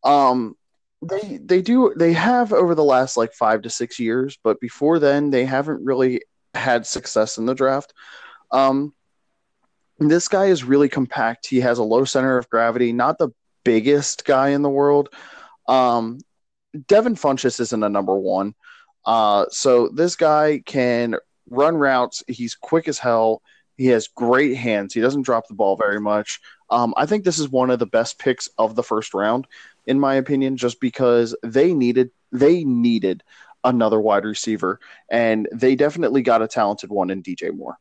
Um they they do they have over the last like 5 to 6 years, but before then they haven't really had success in the draft. Um this guy is really compact. He has a low center of gravity, not the biggest guy in the world. Um Devin Funchess isn't a number 1. Uh, so this guy can run routes. He's quick as hell. He has great hands. He doesn't drop the ball very much. Um, I think this is one of the best picks of the first round, in my opinion, just because they needed they needed another wide receiver, and they definitely got a talented one in DJ Moore.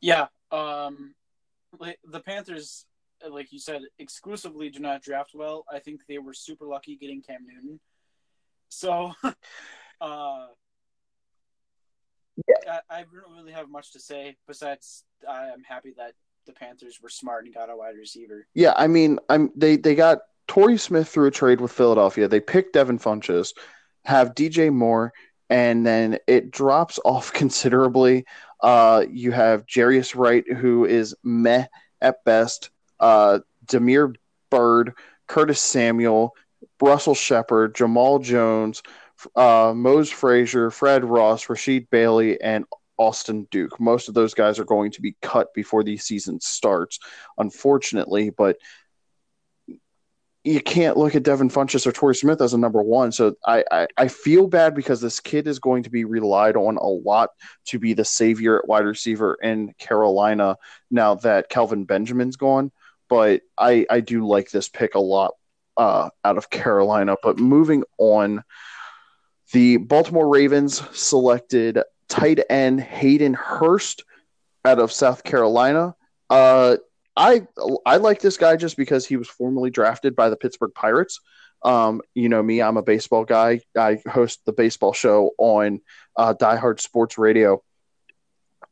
Yeah. Um, the Panthers, like you said, exclusively do not draft well. I think they were super lucky getting Cam Newton. So, uh, I, I don't really have much to say besides I am happy that the Panthers were smart and got a wide receiver. Yeah, I mean, I'm they they got Torrey Smith through a trade with Philadelphia. They picked Devin Funchess, have DJ Moore, and then it drops off considerably. Uh, you have Jarius Wright, who is meh at best. Uh, Damiere Byrd, Curtis Samuel, Russell Shepard, Jamal Jones, uh, Mose Frazier, Fred Ross, Rashid Bailey, and Austin Duke. Most of those guys are going to be cut before the season starts, unfortunately, but you can't look at Devin Funchess or Torrey Smith as a number one. So I, I, I feel bad because this kid is going to be relied on a lot to be the savior at wide receiver in Carolina now that Calvin Benjamin's gone. But I, I do like this pick a lot uh, out of Carolina. But moving on, the Baltimore Ravens selected tight end Hayden Hurst out of South Carolina. Uh, I I like this guy just because he was formerly drafted by the Pittsburgh Pirates. Um, you know me, I'm a baseball guy. I host the baseball show on uh, Die Hard Sports Radio.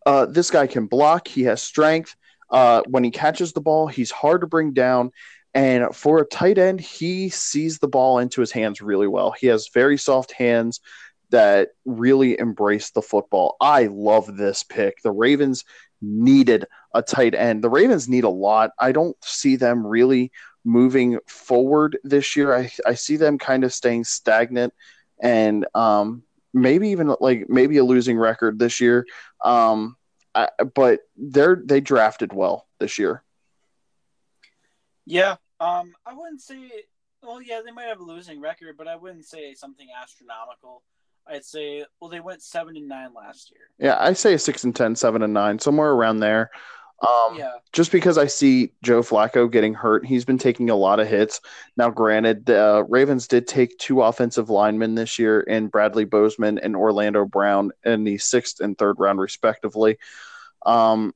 Uh, this guy can block. He has strength. Uh, when he catches the ball, he's hard to bring down. And for a tight end, he sees the ball into his hands really well. He has very soft hands that really embrace the football. I love this pick. The Ravens needed a tight end. The Ravens need a lot. I don't see them really moving forward this year. I, I see them kind of staying stagnant and um, maybe even like maybe a losing record this year. Um, I, but they're they drafted well this year. Yeah, um, I wouldn't say. Well, yeah, they might have a losing record, but I wouldn't say something astronomical. I'd say, well, they went seven and nine last year. Yeah, I say six and 10, 7 and nine, somewhere around there. Um, Yeah, just because I see Joe Flacco getting hurt, he's been taking a lot of hits. Now, granted, the uh, Ravens did take two offensive linemen this year in Bradley Bozeman and Orlando Brown in the sixth and third round, respectively. Um,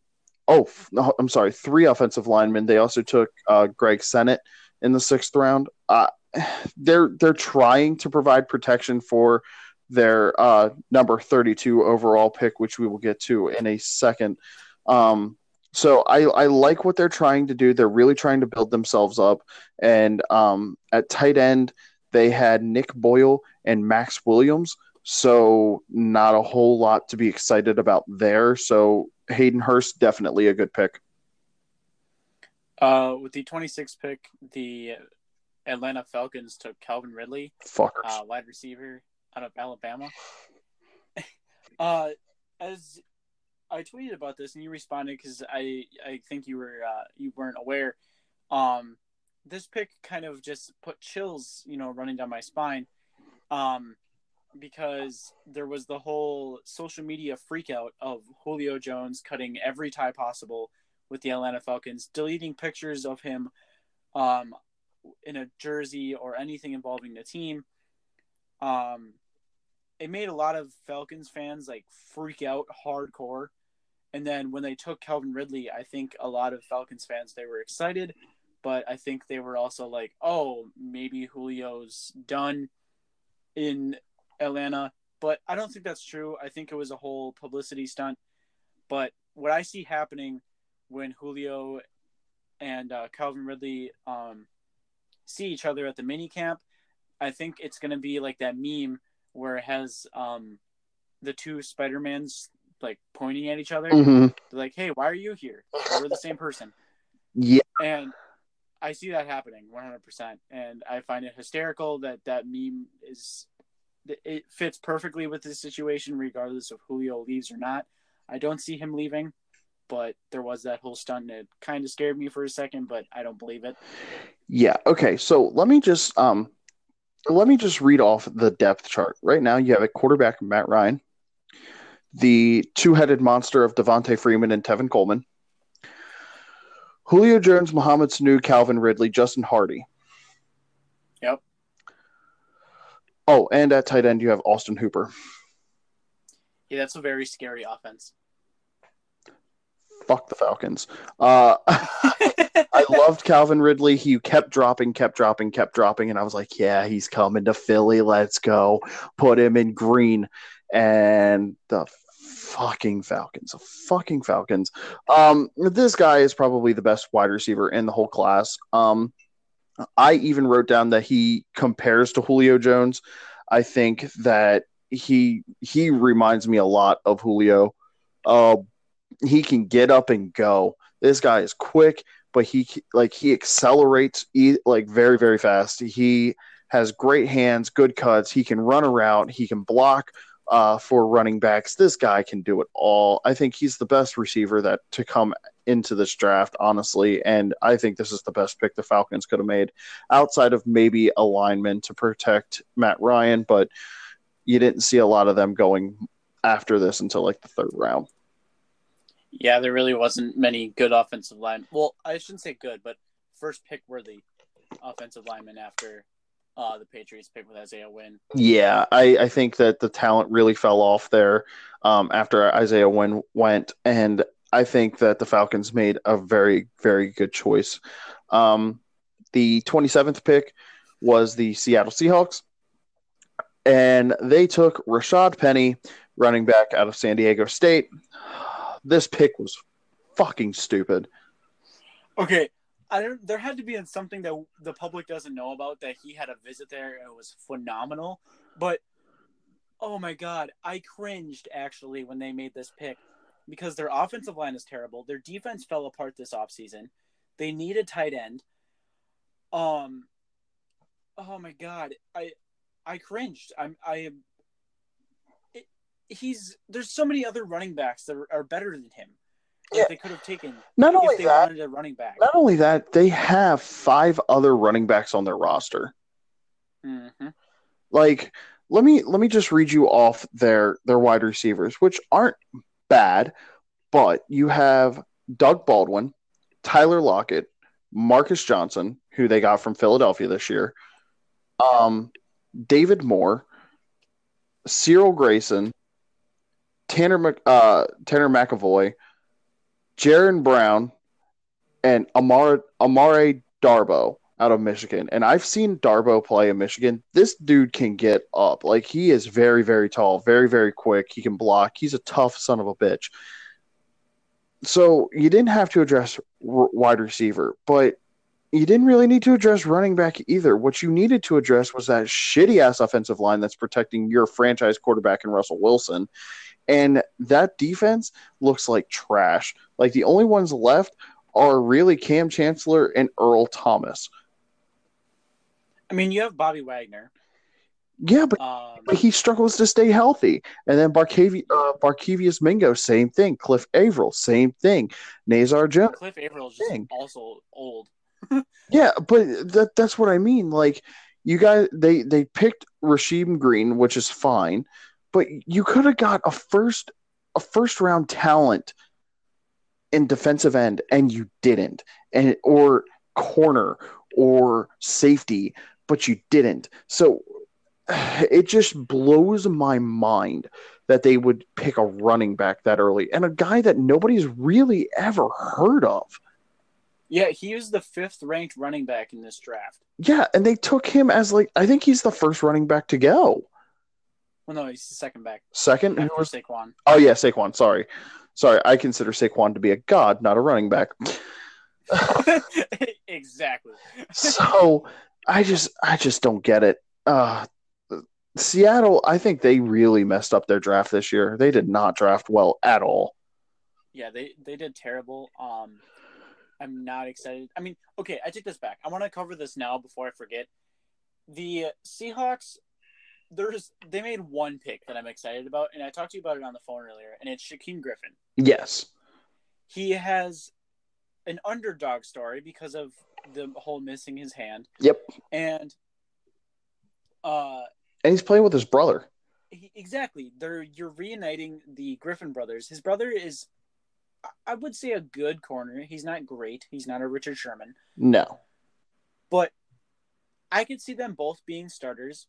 oh, no, I'm sorry, three offensive linemen. They also took uh, Greg Senat in the sixth round. Uh, they're they're trying to provide protection for their uh, number 32 overall pick, which we will get to in a second. Um, so I, I like what they're trying to do. They're really trying to build themselves up. And um, at tight end, they had Nick Boyle and Maxx Williams. So not a whole lot to be excited about there. So Hayden Hurst definitely a good pick. uh, with the 26th pick, the Atlanta Falcons took Calvin Ridley, Fuckers. uh, wide receiver out of Alabama. uh, as I tweeted about this and you responded because I I think you were uh, you weren't aware. Um, this pick kind of just put chills, you know, running down my spine. Um, because there was the whole social media freakout of Julio Jones cutting every tie possible with the Atlanta Falcons, deleting pictures of him um, in a jersey or anything involving the team. Um, it made a lot of Falcons fans like freak out hardcore. And then when they took Calvin Ridley, I think a lot of Falcons fans they were excited, but I think they were also like, "Oh, maybe Julio's done in Atlanta." But I don't think that's true. I think it was a whole publicity stunt. But what I see happening when Julio and uh, Calvin Ridley um, see each other at the mini camp, I think it's going to be like that meme where it has um, the two Spider Mans like pointing at each other. Mm-hmm. They're like, "Hey, why are you here? We're the same person." Yeah, and I see that happening 100%, and I find it hysterical that that meme is it fits perfectly with the situation, regardless of Julio leaves or not. I don't see him leaving but there was that whole stunt it kind of scared me for a second, but I don't believe it. Yeah. Okay. So let me just um let me just read off the depth chart. Right now you have a quarterback Matt Ryan, the two-headed monster of Devonta Freeman and Tevin Coleman, Julio Jones, Mohamed Sanu, Calvin Ridley, Justin Hardy. Yep. Oh, and at tight end you have Austin Hooper. Yeah, that's a very scary offense fuck the Falcons. Uh, I loved Calvin Ridley. He kept dropping, kept dropping, kept dropping, and I was like, "Yeah, he's coming to Philly. Let's go. Put him in green." And the fucking Falcons, the fucking Falcons. Um, this guy is probably the best wide receiver in the whole class. Um, I even wrote down that he compares to Julio Jones. I think that he he reminds me a lot of Julio. Uh, he can get up and go. This guy is quick, but he like he accelerates like very very fast. He has great hands, good cuts. He can run around. He can block uh, for running backs. This guy can do it all. I think he's the best receiver that to come into this draft, honestly. And I think this is the best pick the Falcons could have made, outside of maybe a lineman to protect Matt Ryan. But you didn't see a lot of them going after this until like the third round. Yeah, there really wasn't many good offensive line. Well, I shouldn't say good, but first pick worthy offensive lineman after uh, the Patriots pick with Isaiah Wynn. Yeah, I, I think that the talent really fell off there um, after Isaiah Wynn went, and I think that the Falcons made a very, very good choice. Um, the 27th pick was the Seattle Seahawks, and they took Rashaad Penny, running back out of San Diego State this pick was fucking stupid. Okay, I don't, there had to be something that the public doesn't know about that he had a visit there it was phenomenal. But oh my god, I cringed actually when they made this pick because their offensive line is terrible. Their defense fell apart this offseason. They need a tight end. Um oh my god, I I cringed. I'm I am he's there's so many other running backs that are, are better than him. Yeah. They could have taken not only they that, wanted a running back. Not only that, they have five other running backs on their roster. Mm-hmm. Like, let me let me just read you off their their wide receivers, which aren't bad, but you have Doug Baldwin, Tyler Lockett, Marcus Johnson, who they got from Philadelphia this year, um, David Moore, Cyril Grayson, Tanner uh, Tanner McEvoy, Jaron Brown, and Amar Amara Darboh out of Michigan. And I've seen Darboh play in Michigan. This dude can get up. Like he is very, very tall, very, very quick. He can block. He's a tough son of a bitch. So you didn't have to address wide receiver, but you didn't really need to address running back either. What you needed to address was that shitty ass offensive line that's protecting your franchise quarterback and Russell Wilson. And that defense looks like trash. Like the only ones left are really Kam Chancellor and Earl Thomas. I mean, you have Bobby Wagner. Yeah, but, Um, but he struggles to stay healthy. And then Barcavi, uh, Barkevious Mingo, same thing. Cliff Avril, same thing. Nazair Jones. Cliff Avril is also old. Yeah, but that that's what I mean. Like you guys they they picked Rasheem Green, which is fine, but you could have got a first a first round talent in defensive end and you didn't. And or corner or safety, but you didn't. So it just blows my mind that they would pick a running back that early and a guy that nobody's really ever heard of. Yeah, he was the fifth ranked running back in this draft. Yeah, and they took him as like I think he's the first running back to go. Well, no, he's the second back Second, who was? Saquon. Oh yeah, Saquon. Sorry, sorry. I consider Saquon to be a god, not a running back. exactly. so I just, I just don't get it. Uh, Seattle, I think they really messed up their draft this year. They did not draft well at all. Yeah, they they did terrible. Um, I'm not excited. I mean, okay, I take this back. I want to cover this now before I forget. The Seahawks, there's they made one pick that I'm excited about, and I talked to you about it on the phone earlier, and it's Shaquem Griffin. Yes. He has an underdog story because of the whole missing his hand, Yep. and uh, And he's playing with his brother. he, exactly. They're you're reuniting the Griffin brothers. His brother is, I- would say, a good corner. He's not great. He's not a Richard Sherman. No. but I could see them both being starters.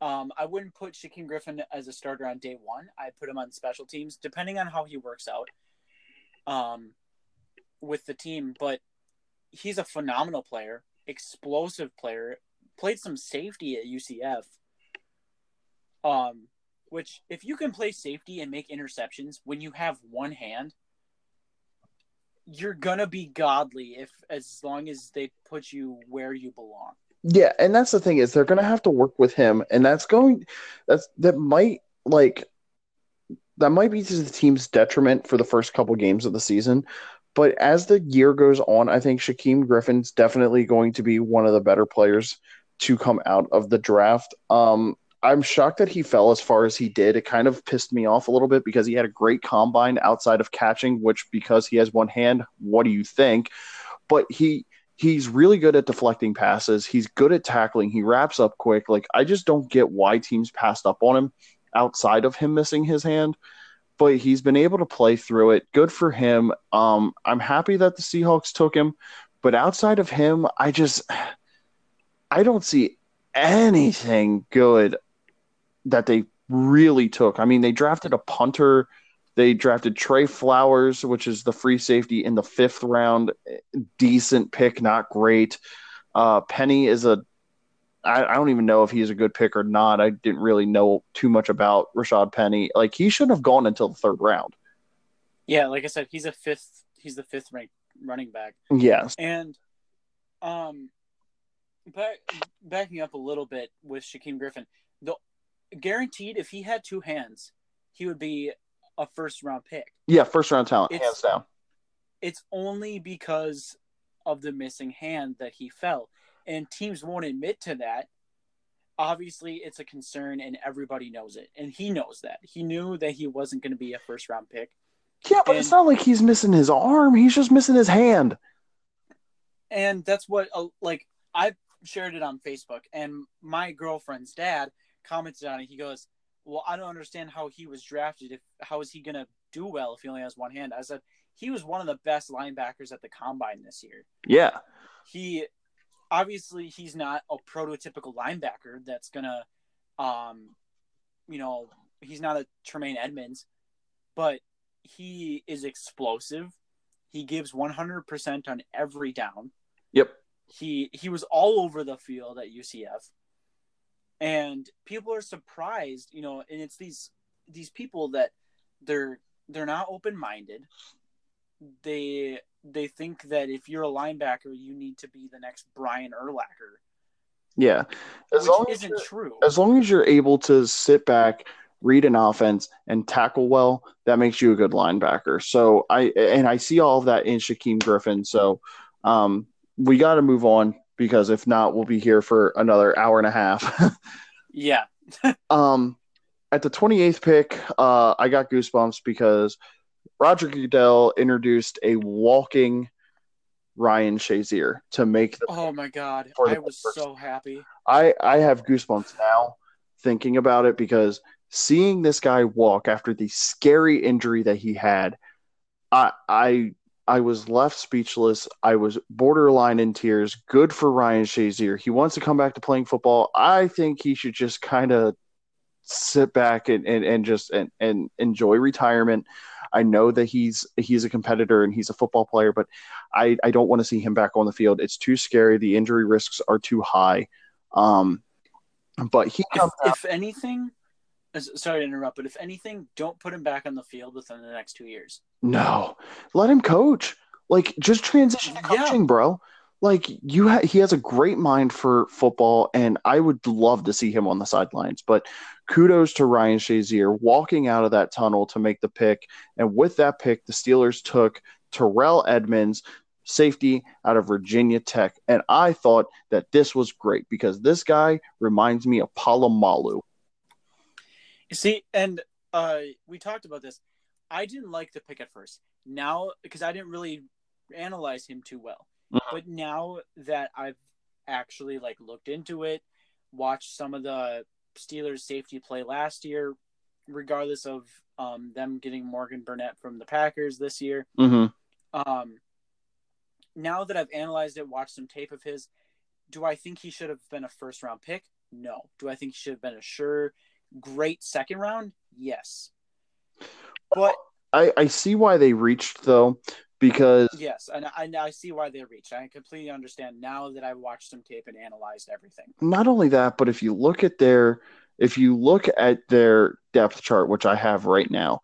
Um, I wouldn't put Shaquem Griffin as a starter on day one. I put him on special teams, depending on how he works out um, with the team. But he's a phenomenal player, explosive player. Played some safety at UCF. Um, which if you can play safety and make interceptions when you have one hand, you're gonna be godly if as long as they put you where you belong. Yeah, and that's the thing is they're to have to work with him, and that's going that's that might like that might be to the team's detriment for the first couple games of the season. But as the year goes on, I think Shaquem Griffin's definitely going to be one of the better players to come out of the draft. Um, I'm shocked that he fell as far as he did. It kind of pissed me off a little bit because he had a great combine outside of catching, which because he has one hand, what do you think? But he he's really good at deflecting passes. He's good at tackling. He wraps up quick. Like I just don't get why teams passed up on him outside of him missing his hand. But he's been able to play through it. Good for him. Um, I'm happy that the Seahawks took him. But outside of him, I just I don't see anything good that they really took. I mean, they drafted a punter. They drafted Trey Flowers, which is the free safety in the fifth round. Decent pick, not great. Uh, Penny is a. I, I don't even know if he's a good pick or not. I didn't really know too much about Rashaad Penny. Like he shouldn't have gone until the third round. Yeah, like I said, he's a fifth. He's the fifth ranked running back, Yes. and um, back, backing up a little bit with Shaquem Griffin, the guaranteed if he had two hands, he would be a first round pick. Yeah, first round talent, It's- hands down. It's only because of the missing hand that he fell, and teams won't admit to that. Obviously, it's a concern, and everybody knows it, and he knows that. He knew that he wasn't going to be a first round pick. Yeah, but it's not like he's missing his arm. He's just missing his hand. and that's what uh, like I shared it on Facebook, and my girlfriend's dad commented on it. He goes, "Well, I don't understand how he was drafted. If how is he gonna do well if he only has one hand?" I said, "He was one of the best linebackers at the combine this year. Yeah. He obviously he's not a prototypical linebacker that's gonna, um, you know, he's not a Tremaine Edmunds, but he is explosive. He gives 100% on every down Yep. he he was all over the field at UCF, and people are surprised, you know, and it's these these people that they're they're not open minded. They they think that if you're a linebacker, you need to be the next Brian Urlacher, Yeah. As long which as isn't you're- true. as long as you're able to sit back, read an offense, and tackle well, that makes you a good linebacker. So I and I see all of that in Shaquem Griffin. So um, we got to move on because if not, we'll be here for another hour and a half. Yeah. Um, at the 28th pick, uh, I got goosebumps because Roger Goodell introduced a walking Ryan Shazier to make the. Oh my god, I was so happy. I I have goosebumps now thinking about it because seeing this guy walk after the scary injury that he had, I I I was left speechless. I was borderline in tears. Good for Ryan Shazier. He wants to come back to playing football. I think he should just kind of sit back and, and, and just and, and enjoy retirement. I know that he's he's a competitor and he's a football player, but I, I don't want to see him back on the field. It's too scary. The injury risks are too high. Um, but he If, if anything, uh, sorry to interrupt, but if anything, don't put him back on the field within the next two years. No, let him coach. Like just transition to Yeah. coaching, bro. Like you, ha- he has a great mind for football, and I would love to see him on the sidelines. But kudos to Ryan Shazier walking out of that tunnel to make the pick, and with that pick, the Steelers took Terrell Edmunds, safety out of Virginia Tech, and I thought that this was great because this guy reminds me of Polamalu. You see, and uh, we talked about this. I didn't like the pick at first. Now, because I didn't really analyze him too well. Mhm. But now that I've actually like looked into it, watched some of the Steelers safety play last year, regardless of um, them getting Morgan Burnett from the Packers this year. Mm-hmm. Um, now that I've analyzed it, watched some tape of his, do I think he should have been a first round pick? No. Do I think he should have been a sure great second round? Yes. But I, I see why they reached though, because yes, and I, I see why they reached. I completely understand now that I've watched some tape and analyzed everything. not only that, but if you look at their if you look at their depth chart, which I have right now,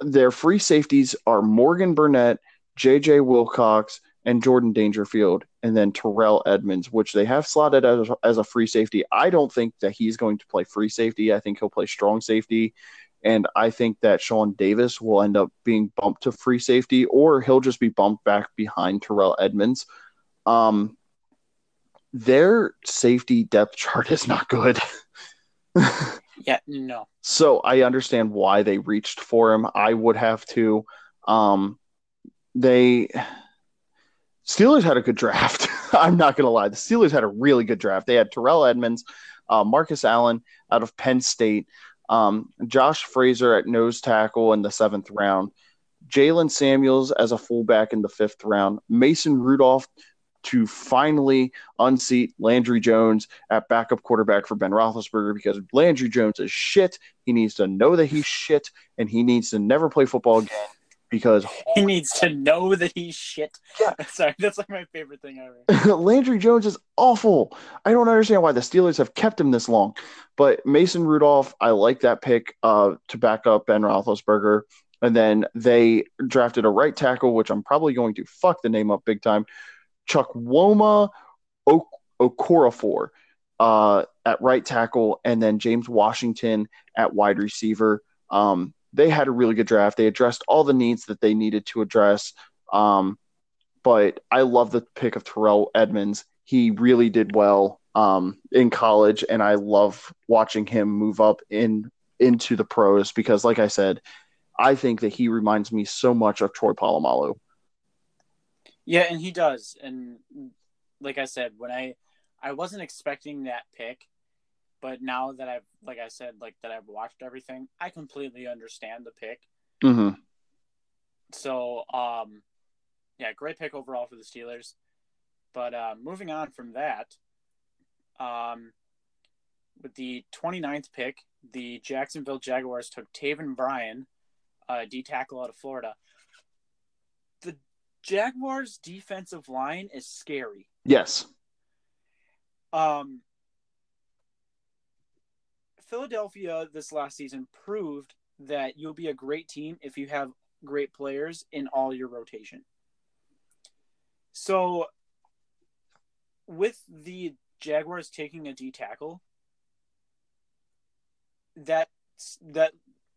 their free safeties are Morgan Burnett, JJ Wilcox, and Jordan Dangerfield, and then Terrell Edmunds, which they have slotted as, as a free safety. I don't think that he's going to play free safety. I think he'll play strong safety. And I think that Sean Davis will end up being bumped to free safety, or he'll just be bumped back behind Terrell Edmunds. Um, their safety depth chart is not good. Yeah, no. so I understand why they reached for him. I would have to. Um, they Steelers had a good draft. I'm not gonna lie. The Steelers had a really good draft. They had Terrell Edmunds, uh, Marcus Allen out of Penn State, um, Josh Frazier at nose tackle in the seventh round, Jaylen Samuels as a fullback in the fifth round, Mason Rudolph to finally unseat Landry Jones at backup quarterback for Ben Roethlisberger because Landry Jones is shit. He needs to know that he's shit, and he needs to never play football again because He needs to know that he's shit. Yeah. Sorry, that's like my favorite thing ever. Landry Jones is awful. I don't understand why the Steelers have kept him this long. But Mason Rudolph, I like that pick uh, to back up Ben Roethlisberger. And then they drafted a right tackle, which I'm probably going to fuck the name up big time. Chukwuma o- Okorafor uh, at right tackle, and then James Washington at wide receiver. Um, they had a really good draft. They addressed all the needs that they needed to address. Um, but I love the pick of Terrell Edmunds. He really did well um, in college, and I love watching him move up in into the pros because, like I said, I think that he reminds me so much of Troy Polamalu. Yeah, and he does. And like I said, when I I wasn't expecting that pick, but now that I've like I said, like that I've watched everything, I completely understand the pick. Mm-hmm. So um yeah, great pick overall for the Steelers. But uh, moving on from that, um with the 29th pick, the Jacksonville Jaguars took Taven Bryan, uh, D tackle out of Florida. The Jaguars' defensive line is scary. Yes. Um, Philadelphia this last season proved that you'll be a great team if you have great players in all your rotation. So, with the Jaguars taking a D tackle, that that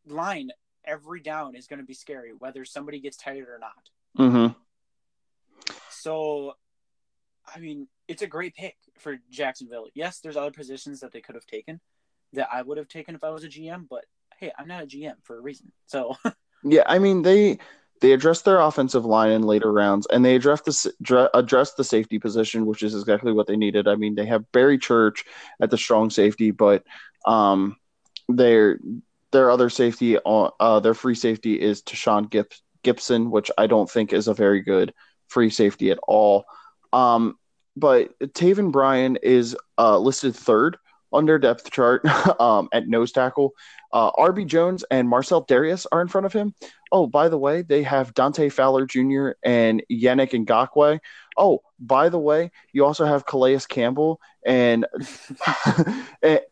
line every down is going to be scary, whether somebody gets tired or not. Mm-hmm. So, I mean, it's a great pick for Jacksonville. Yes, there's other positions that they could have taken, that I would have taken if I was a GM. But hey, I'm not a GM for a reason. So Yeah, I mean they they addressed their offensive line in later rounds, and they addressed the addressed the safety position, which is exactly what they needed. I mean, they have Barry Church at the strong safety, but um, their their other safety, uh, their free safety is Tashaun Gipson, which I don't think is a very good free safety at all. Um, but Taven Bryan is uh, listed third on their depth chart um, at nose tackle. Uh, RB Jones and Marcell Dareus are in front of him. Oh, by the way, they have Dante Fowler Jr. and Yannick Ngakoue. Oh, by the way, you also have Calais Campbell and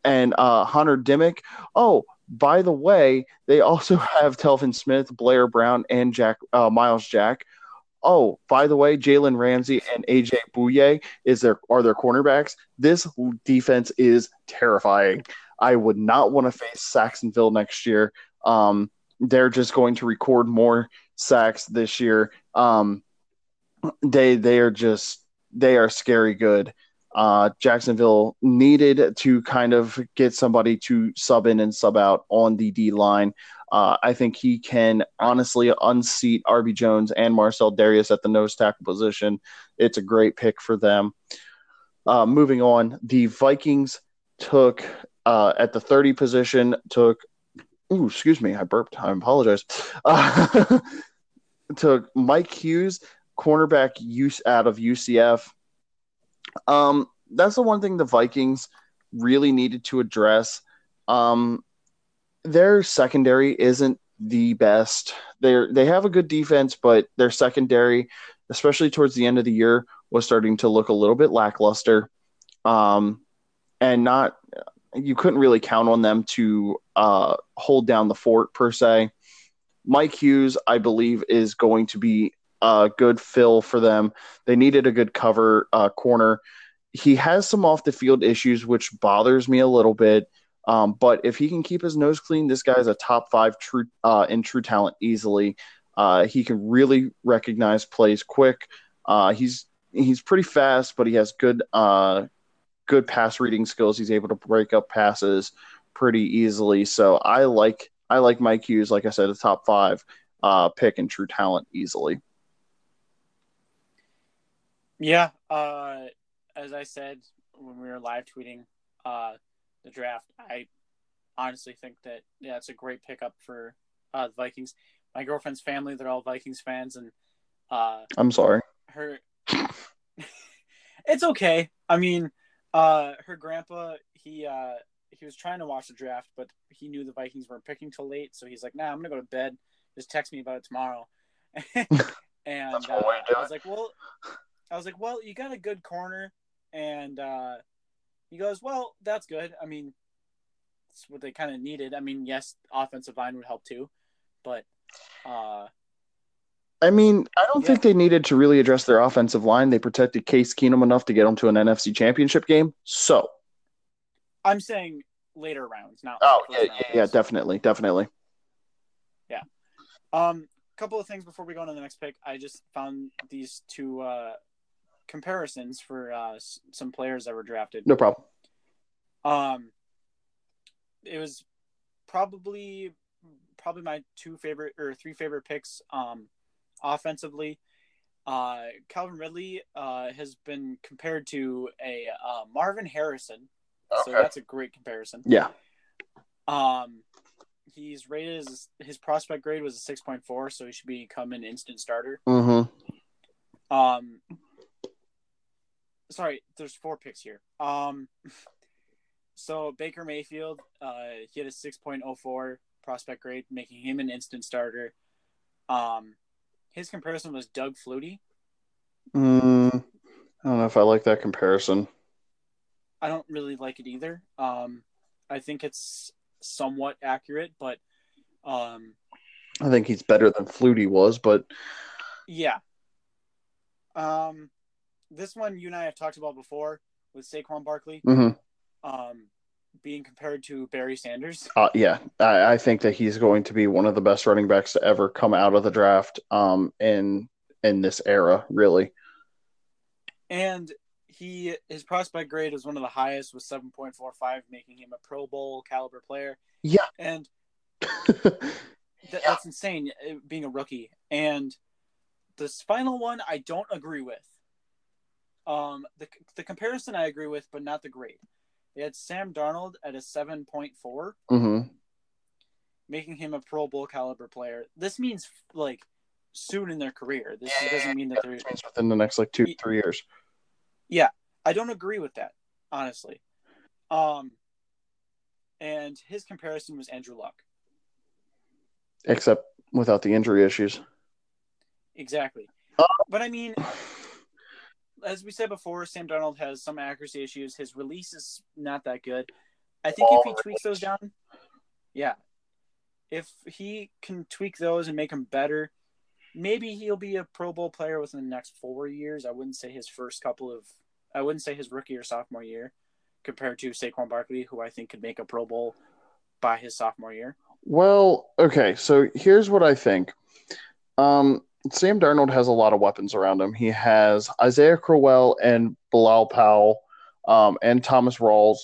and uh, Hunter Dimick. Oh, by the way, they also have Telvin Smith, Blair Brown, and Jack uh, Myles Jack. Oh, by the way, Jalen Ramsey and AJ Bouye is their are their cornerbacks. This defense is terrifying. I would not want to face Sacksonville next year. Um, they're just going to record more sacks this year. Um, they they are just they are scary good. Uh, Jacksonville needed to kind of get somebody to sub in and sub out on the D line. Uh, I think he can honestly unseat RB Jones and Marcell Dareus at the nose tackle position. It's a great pick for them. Uh, moving on, the Vikings took uh, at the 30 position, took, ooh, excuse me, I burped. I apologize. Uh, took Mike Hughes, cornerback use out of UCF. Um, that's the one thing the Vikings really needed to address. Um, their secondary isn't the best. They they have a good defense, but their secondary, especially towards the end of the year, was starting to look a little bit lackluster. Um, and not you couldn't really count on them to uh, hold down the fort per se. Mike Hughes, I believe, is going to be a good fill for them. They needed a good cover uh, corner. He has some off the field issues, which bothers me a little bit. Um, but if he can keep his nose clean, this guy is a top five true uh, in true talent easily. Uh, he can really recognize plays quick. Uh, he's he's pretty fast, but he has good uh, good pass reading skills. He's able to break up passes pretty easily. So I like I like Mike Hughes. Like I said, a top five uh, pick in true talent easily. Yeah, uh, as I said when we were live tweeting, the draft. I honestly think that yeah, it's a great pickup for uh, the Vikings. My girlfriend's family, they're all Vikings fans, and uh, I'm sorry. Her, it's okay. I mean, uh, her grandpa, he uh, he was trying to watch the draft, but he knew the Vikings weren't picking till late, so he's like, "Nah, I'm gonna go to bed. Just text me about it tomorrow." and uh, I was like, "Well," I was like, "Well, you got a good corner, and uh, he goes, "Well, that's good. I mean, it's what they kind of needed. I mean, yes, offensive line would help too, but uh, I mean, I don't yeah. think they needed to really address their offensive line. They protected Case Keenum enough to get them to an NFC Championship game. So, I'm saying later rounds, not. Oh yeah, yeah, yeah, definitely, definitely. Yeah. Um, a couple of things before we go on to the next pick. I just found these two uh, comparisons for uh, some players that were drafted. No problem. Um, it was probably probably my two favorite or three favorite picks. Um, offensively, uh, Calvin Ridley uh, has been compared to a uh, Marvin Harrison, okay. so that's a great comparison. Yeah. Um, he's rated as his prospect grade was a six point four, so he should become an instant starter. Mm-hmm. Um, sorry, there's four picks here. Um, so Baker Mayfield, uh, he had a 6.04 prospect grade, making him an instant starter. Um, his comparison was Doug Flutie. Mm, I don't know if I like that comparison. I don't really like it either. Um, I think it's somewhat accurate, but um, I think he's better than Flutie was, but yeah. Um, this one you and I have talked about before with Saquon Barkley, mm-hmm. um, being compared to Barry Sanders. Uh, yeah, I, I, think that he's going to be one of the best running backs to ever come out of the draft um, in in this era, really. And he his prospect grade was one of the highest with 7.45 making him a pro bowl caliber player Yeah. and th- that's insane being a rookie and this final one i don't agree with um the, the comparison i agree with but not the grade they had sam darnold at a 7.4 hmm making him a pro bowl caliber player this means like soon in their career this doesn't mean that they're within the next like two Ye- three years. Yeah, I don't agree with that, honestly. Um, and his comparison was Andrew Luck. Except without the injury issues. Exactly. Uh, But I mean, as we said before, Sam Darnold has some accuracy issues. His release is not that good. I think if he tweaks those down, yeah, if he can tweak those and make them better, maybe he'll be a Pro Bowl player within the next four years. I wouldn't say his first couple of, I wouldn't say his rookie or sophomore year, compared to Saquon Barkley, who I think could make a Pro Bowl by his sophomore year. Well, okay, so here's what I think. Um, Sam Darnold has a lot of weapons around him. He has Isaiah Crowell and Bilal Powell, um, and Thomas Rawls.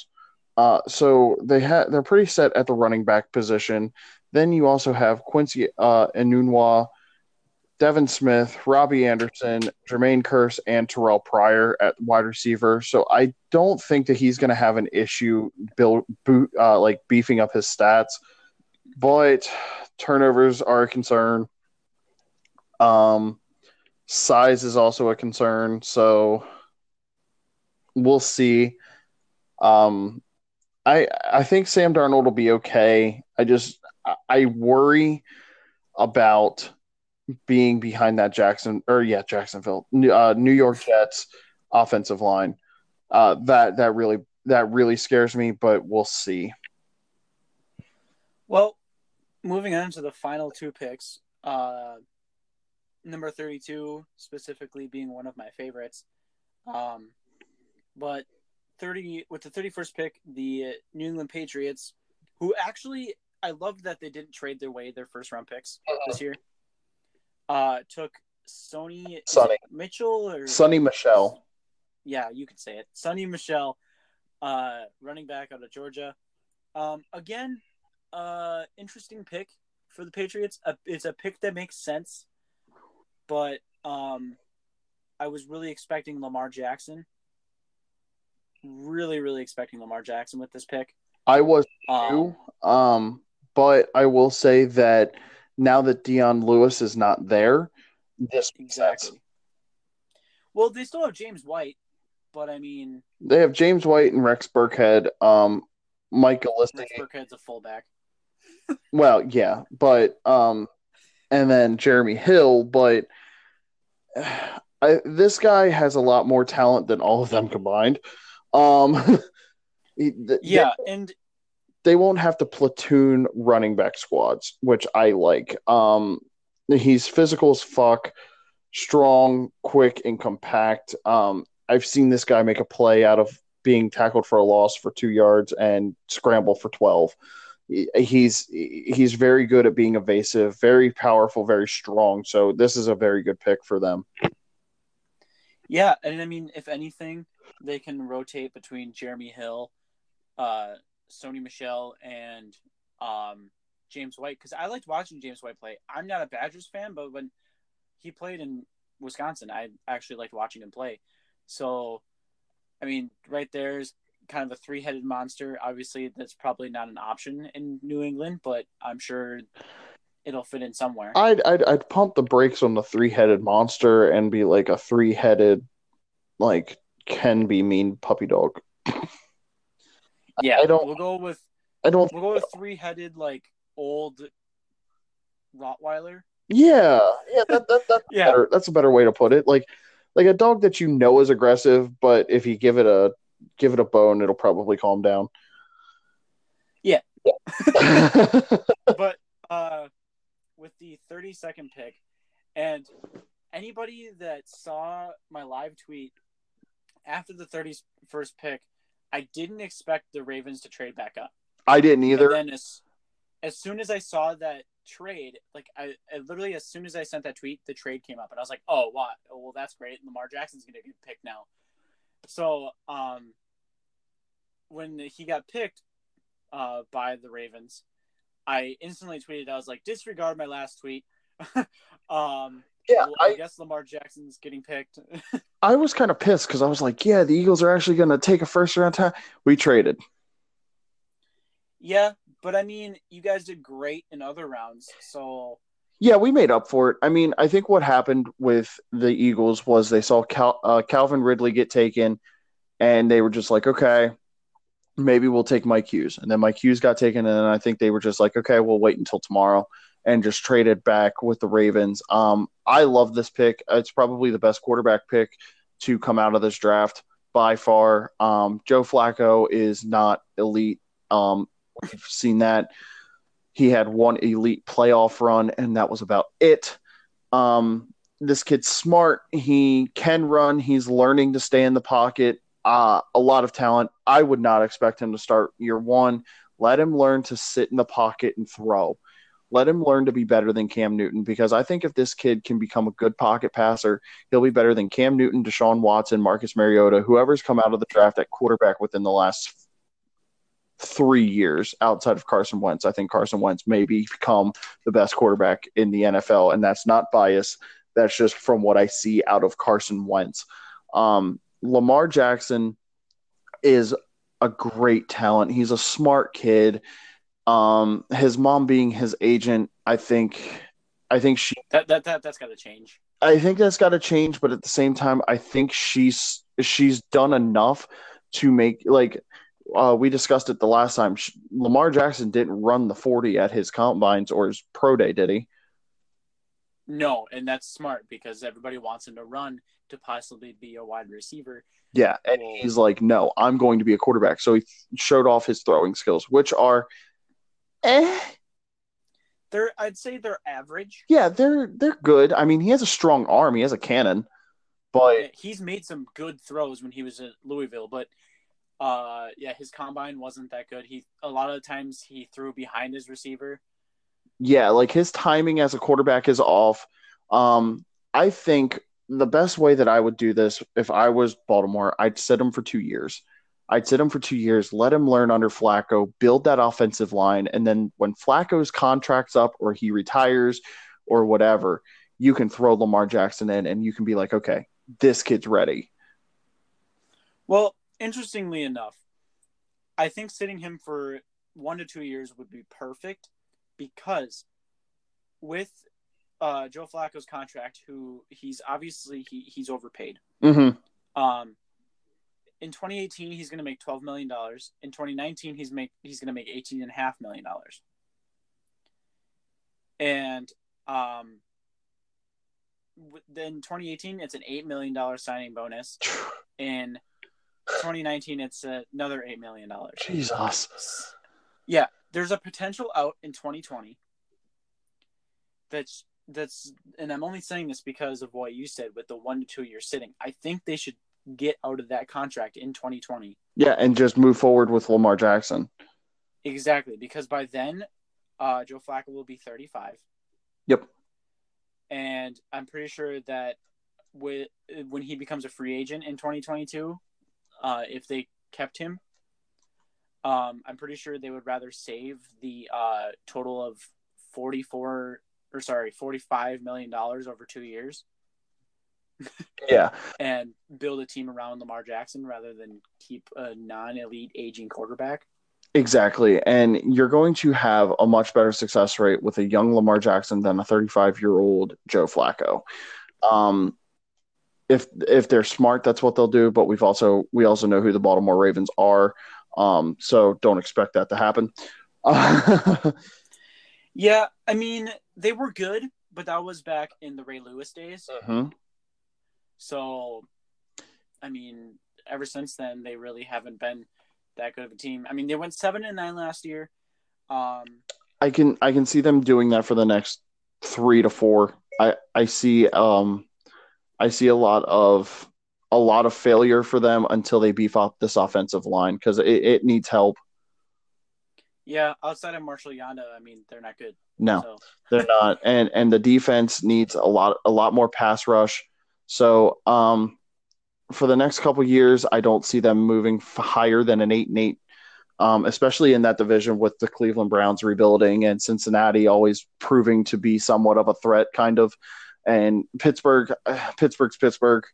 Uh, so they ha- they're pretty set at the running back position. Then you also have Quincy uh, Enunwa, Devin Smith, Robbie Anderson, Jermaine Kearse, and Terrell Pryor at wide receiver. So I don't think that he's going to have an issue build, boot, uh, like beefing up his stats but turnovers are a concern. Um, size is also a concern, so we'll see. Um, I I think Sam Darnold will be okay. I just I- worry about being behind that Jackson or yeah Jacksonville uh, New York Jets offensive line. Uh, that that really that really scares me, but we'll see. Well, moving on to the final two picks, uh, number 32 specifically being one of my favorites. Um, but 30 with the 31st pick, the New England Patriots, who actually I love that they didn't trade their way their first round picks this year. Uh, took Sony Sonny. Mitchell or Sonny Michelle. yeah, you could say it. Sonny Michelle, uh, running back out of Georgia. Um, again, uh, interesting pick for the Patriots. Uh, it's a pick that makes sense, but um, I was really expecting Lamar Jackson. Really, really expecting Lamar Jackson with this pick. I was Um, too. Um, but I will say that now that Dion Lewis is not there, this exactly. Well, they still have James White, but I mean, They have James White and Rex Burkhead. Um, Mike. Rich Burkhead's a fullback. Well, yeah, but um, and then Jeremy Hill, but I, this guy has a lot more talent than all of them combined. Um, yeah, they, and they won't have to platoon running back squads, which I like. Um, he's physical as fuck, strong, quick, and compact. Um, I've seen this guy make a play out of being tackled for a loss for two yards and scramble for 12. He's he's very good at being evasive, very powerful, very strong. So this is a very good pick for them. Yeah, and I mean, if anything, they can rotate between Jeremy Hill, uh, Sony Michel, and um, James White because I liked watching James White play. I'm not a Badgers fan, but when he played in Wisconsin, I actually liked watching him play. So, I mean, right there's kind of a three-headed monster. Obviously, that's probably not an option in New England, but I'm sure it'll fit in somewhere. I'd I'd, I'd pump the brakes on the three headed monster and be like a three headed, like can be mean puppy dog. yeah, I don't- We'll go with I don't. we'll go with three-headed like old Rottweiler. Yeah, yeah, that, that, that's Yeah. better. That's a better way to put it. Like, like a dog that you know is aggressive, but if you give it a give it a bone, it'll probably calm down. Yeah. Yeah. but uh, with the 32nd pick, and anybody that saw my live tweet after the 31st pick, I didn't expect the Ravens to trade back up. I didn't either. And then as, as soon as I saw that trade, like I, I literally as soon as I sent that tweet, the trade came up, and I was like, oh, what? Oh, well, that's great. Lamar Jackson's gonna get picked now. So, um, when he got picked uh, by the Ravens, I instantly tweeted. I was like, disregard my last tweet. um, Yeah, I, I- guess Lamar Jackson's getting picked. I was kind of pissed because I was like, yeah, the Eagles are actually going to take a first round time. We traded. yeah, but I mean, you guys did great in other rounds. So, Yeah, we made up for it. I mean, I think what happened with the Eagles was they saw Cal- uh, Calvin Ridley get taken, and they were just like, okay, maybe we'll take Mike Hughes. And then Mike Hughes got taken, and I think they were just like, okay, we'll wait until tomorrow and just traded back with the Ravens. Um, I love this pick. It's probably the best quarterback pick to come out of this draft by far. Um, Joe Flacco is not elite. Um, we've seen that. He had one elite playoff run, and that was about it. Um, this kid's smart. He can run. He's learning to stay in the pocket. Uh, a lot of talent. I would not expect him to start year one. Let him learn to sit in the pocket and throw. Let him learn to be better than Cam Newton because I think if this kid can become a good pocket passer, he'll be better than Cam Newton, Deshaun Watson, Marcus Mariota, whoever's come out of the draft at quarterback within the last three years outside of Carson Wentz. I think Carson Wentz may become the best quarterback in the NFL, and that's not bias. That's just from what I see out of Carson Wentz. Um, Lamar Jackson is a great talent. He's a smart kid. Um, his mom being his agent, I think, I think she that that, that that's got to change. I think that's got to change, but at the same time, I think she's she's done enough to make like uh, we discussed it the last time. Lamar Jackson didn't run the forty at his combines or his pro day, did he? No, and that's smart because everybody wants him to run to possibly be a wide receiver. Yeah, and he's like, no, I'm going to be a quarterback. So he showed off his throwing skills, which are, eh, They're I'd say they're average. yeah, they're they're good. I mean, he has a strong arm. He has a cannon, but He's made some good throws when he was at Louisville, but uh yeah, his combine wasn't that good. He a lot of the times he threw behind his receiver. yeah, like his timing as a quarterback is off. Um, I think the best way that I would do this if I was Baltimore, I'd sit him for two years. I'd sit him for two years, let him learn under Flacco, build that offensive line, and then when Flacco's contract's up or he retires or whatever, you can throw Lamar Jackson in and you can be like, okay, this kid's ready. Well, interestingly enough, I think sitting him for one to two years would be perfect because with uh, Joe Flacco's contract, who he's obviously he, he's overpaid. Mm-hmm. Um, in 2018, he's going to make 12 million dollars. In 2019, he's make he's going to make 18 and a half million dollars. And um, then 2018, it's an eight million dollar signing bonus. In 2019, it's another eight million dollars. Jesus. Yeah, there's a potential out in 2020. That's that's, and I'm only saying this because of what you said with the one to two year sitting. I think they should get out of that contract in 2020. Yeah, and just move forward with Lamar Jackson. Exactly, because by then, uh, Joe Flacco will be 35. Yep. And I'm pretty sure that with when he becomes a free agent in 2022, uh, if they kept him, um, I'm pretty sure they would rather save the uh, total of 44 or sorry 45 million dollars over two years Yeah. and build a team around Lamar Jackson rather than keep a non-elite aging quarterback. Exactly. And you're going to have a much better success rate with a young Lamar Jackson than a 35 year old Joe Flacco. Um, if if they're smart, that's what they'll do. But we've also we also know who the Baltimore Ravens are. Um, so don't expect that to happen. Yeah, I mean they were good, but that was back in the Ray Lewis days. Mhm. So, I mean, ever since then they really haven't been that good of a team. I mean, they went seven and nine last year. Um, I can I can see them doing that for the next three to four. I I see um I see a lot of a lot of failure for them until they beef up this offensive line because it, it needs help. yeah, outside of Marshall Yanda, I mean, they're not good. No, So, they're not, and and the defense needs a lot a lot more pass rush. So um, for the next couple years, I don't see them moving higher than an eight and eight, um, especially in that division with the Cleveland Browns rebuilding and Cincinnati always proving to be somewhat of a threat, kind of. And Pittsburgh, Pittsburgh's Pittsburgh.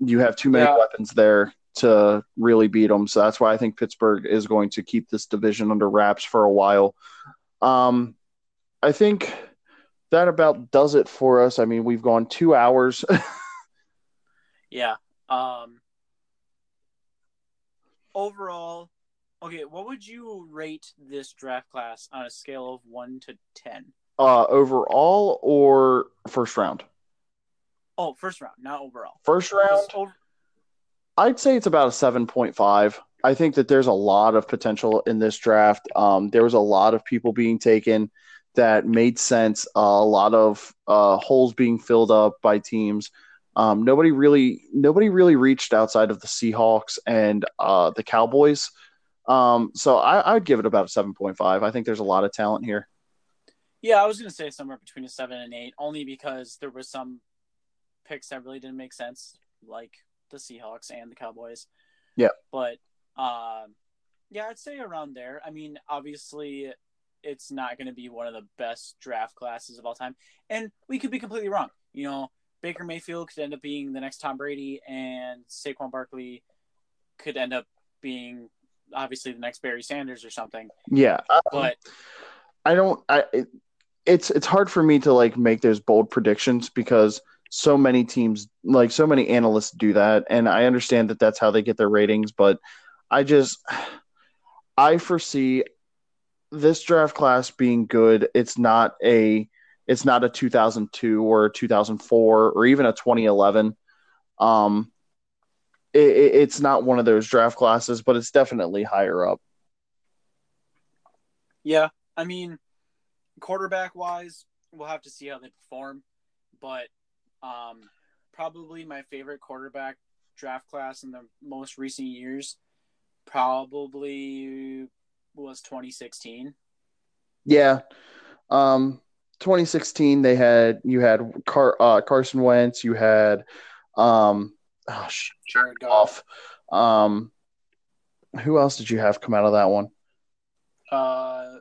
You have too many yeah. weapons there to really beat them, so that's why I think Pittsburgh is going to keep this division under wraps for a while. Um, I think that about does it for us. I mean, we've gone two hours. yeah. Um, overall, okay, what would you rate this draft class on a scale of one to ten? Uh, overall or first round? Oh, first round, not overall. First round. Over- I'd say it's about a seven point five. I think that there's a lot of potential in this draft. Um, there was a lot of people being taken that made sense. Uh, a lot of uh, holes being filled up by teams. Um, nobody really, nobody really reached outside of the Seahawks and uh, the Cowboys. Um, so I, I'd give it about a seven point five. I think there's a lot of talent here. Yeah, I was going to say somewhere between a seven and eight, only because there was some picks that really didn't make sense, like the Seahawks and the Cowboys. Yeah, but um, yeah, I'd say around there. I mean, obviously, it's not going to be one of the best draft classes of all time. And we could be completely wrong. You know, Baker Mayfield could end up being the next Tom Brady, and Saquon Barkley could end up being obviously the next Barry Sanders or something. Yeah, but I don't. I it's it's hard for me to like make those bold predictions because so many teams, like so many analysts, do that, and I understand that that's how they get their ratings. But I just I foresee this draft class being good, it's not a it's not a 2002 or a 2004 or even a 2011. Um, it, it's not one of those draft classes, but it's definitely higher up. Yeah, I mean, quarterback wise, we'll have to see how they perform, but um, probably my favorite quarterback draft class in the most recent years probably was 2016. Yeah. Um 2016 they had you had Car, uh, Carson Wentz, you had um oh, Jared Goff. Um who else did you have come out of that one? Uh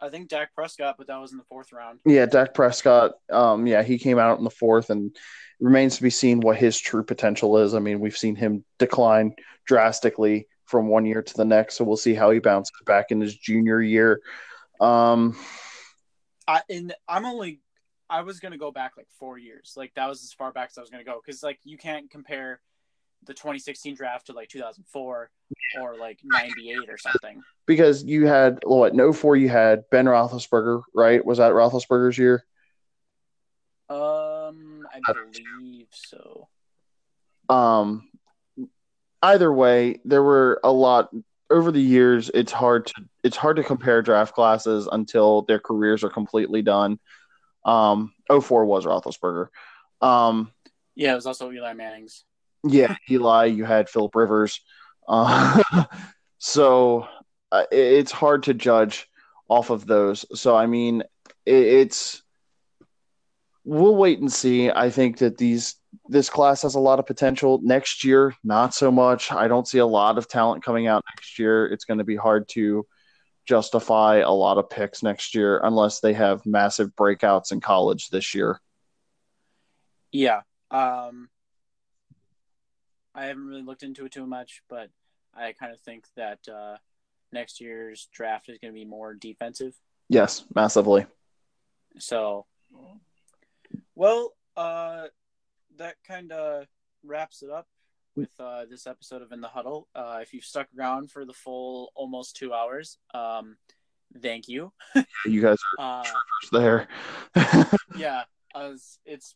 I think Dak Prescott, but that was in the fourth round. Yeah, Dak Prescott. Um, yeah, he came out in the fourth, and remains to be seen what his true potential is. I mean, we've seen him decline drastically from one year to the next. So we'll see how he bounces back in his junior year. Um, I and I'm only I was gonna go back like four years. Like that was as far back as I was gonna go because like you can't compare the 2016 draft to like 2004 or like 98 or something. Because you had what no four you had Ben Roethlisberger, right? Was that Roethlisberger's year? Um, I believe so. Um, either way, there were a lot over the years. It's hard to it's hard to compare draft classes until their careers are completely done. Um, 04 was Roethlisberger. Um, yeah, it was also Eli Manning's. Yeah, Eli. You had Philip Rivers. Uh, so uh, it's hard to judge off of those. So I mean, it, it's we'll wait and see. I think that these this class has a lot of potential. Next year, not so much. I don't see a lot of talent coming out next year. It's going to be hard to justify a lot of picks next year unless they have massive breakouts in college this year. Yeah. Um, I haven't really looked into it too much, but I kind of think that uh, next year's draft is going to be more defensive. Yes, massively. So, well, uh, that kind of wraps it up with uh, this episode of In the Huddle. Uh, if you've stuck around for the full almost two hours, um, thank you. you guys are uh, there. yeah, was, it's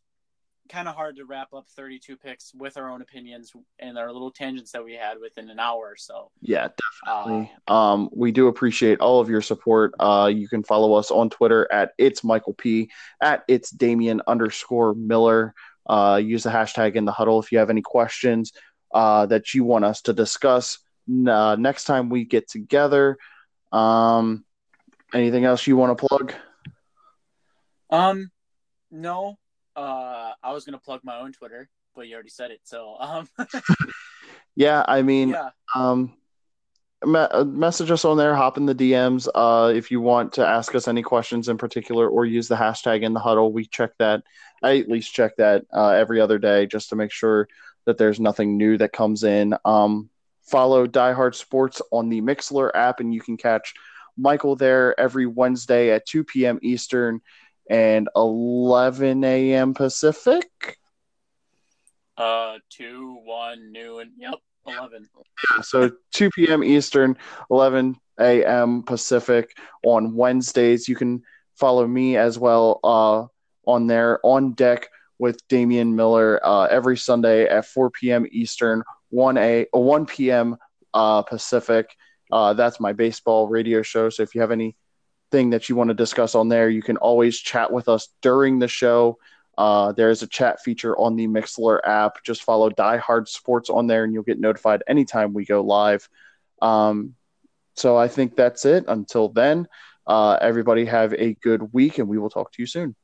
kind of hard to wrap up 32 picks with our own opinions and our little tangents that we had within an hour or so yeah definitely uh, um, we do appreciate all of your support uh, you can follow us on twitter at it's michael p at it's damien underscore miller uh, use the hashtag in the huddle if you have any questions uh, that you want us to discuss uh, next time we get together. Um, anything else you want to plug? Um, no. Uh, I was gonna plug my own Twitter, but you already said it. So, um, yeah, I mean, yeah, um, me- uh, message us on there, hop in the DMs. Uh, if you want to ask us any questions in particular or use the hashtag in the huddle, we check that. I at least check that uh, every other day just to make sure that there's nothing new that comes in. Um, follow Die Hard Sports on the Mixlr app, and you can catch Michael there every Wednesday at 2 p.m. Eastern and 11 a.m. Pacific. uh, two, one, noon. Yep, eleven. So 2 p.m. Eastern, 11 a.m. Pacific on Wednesdays. You can follow me as well uh, on there on deck with Damian Miller uh, every Sunday at 4 p.m. Eastern, 1 a 1 p.m. Uh, Pacific. Uh, that's my baseball radio show. So if you have anything that you want to discuss on there, you can always chat with us during the show. Uh, there is a chat feature on the Mixlr app. Just follow Die Hard Sports on there, and you'll get notified anytime we go live. Um, so I think that's it. Until then, uh, everybody have a good week, and we will talk to you soon.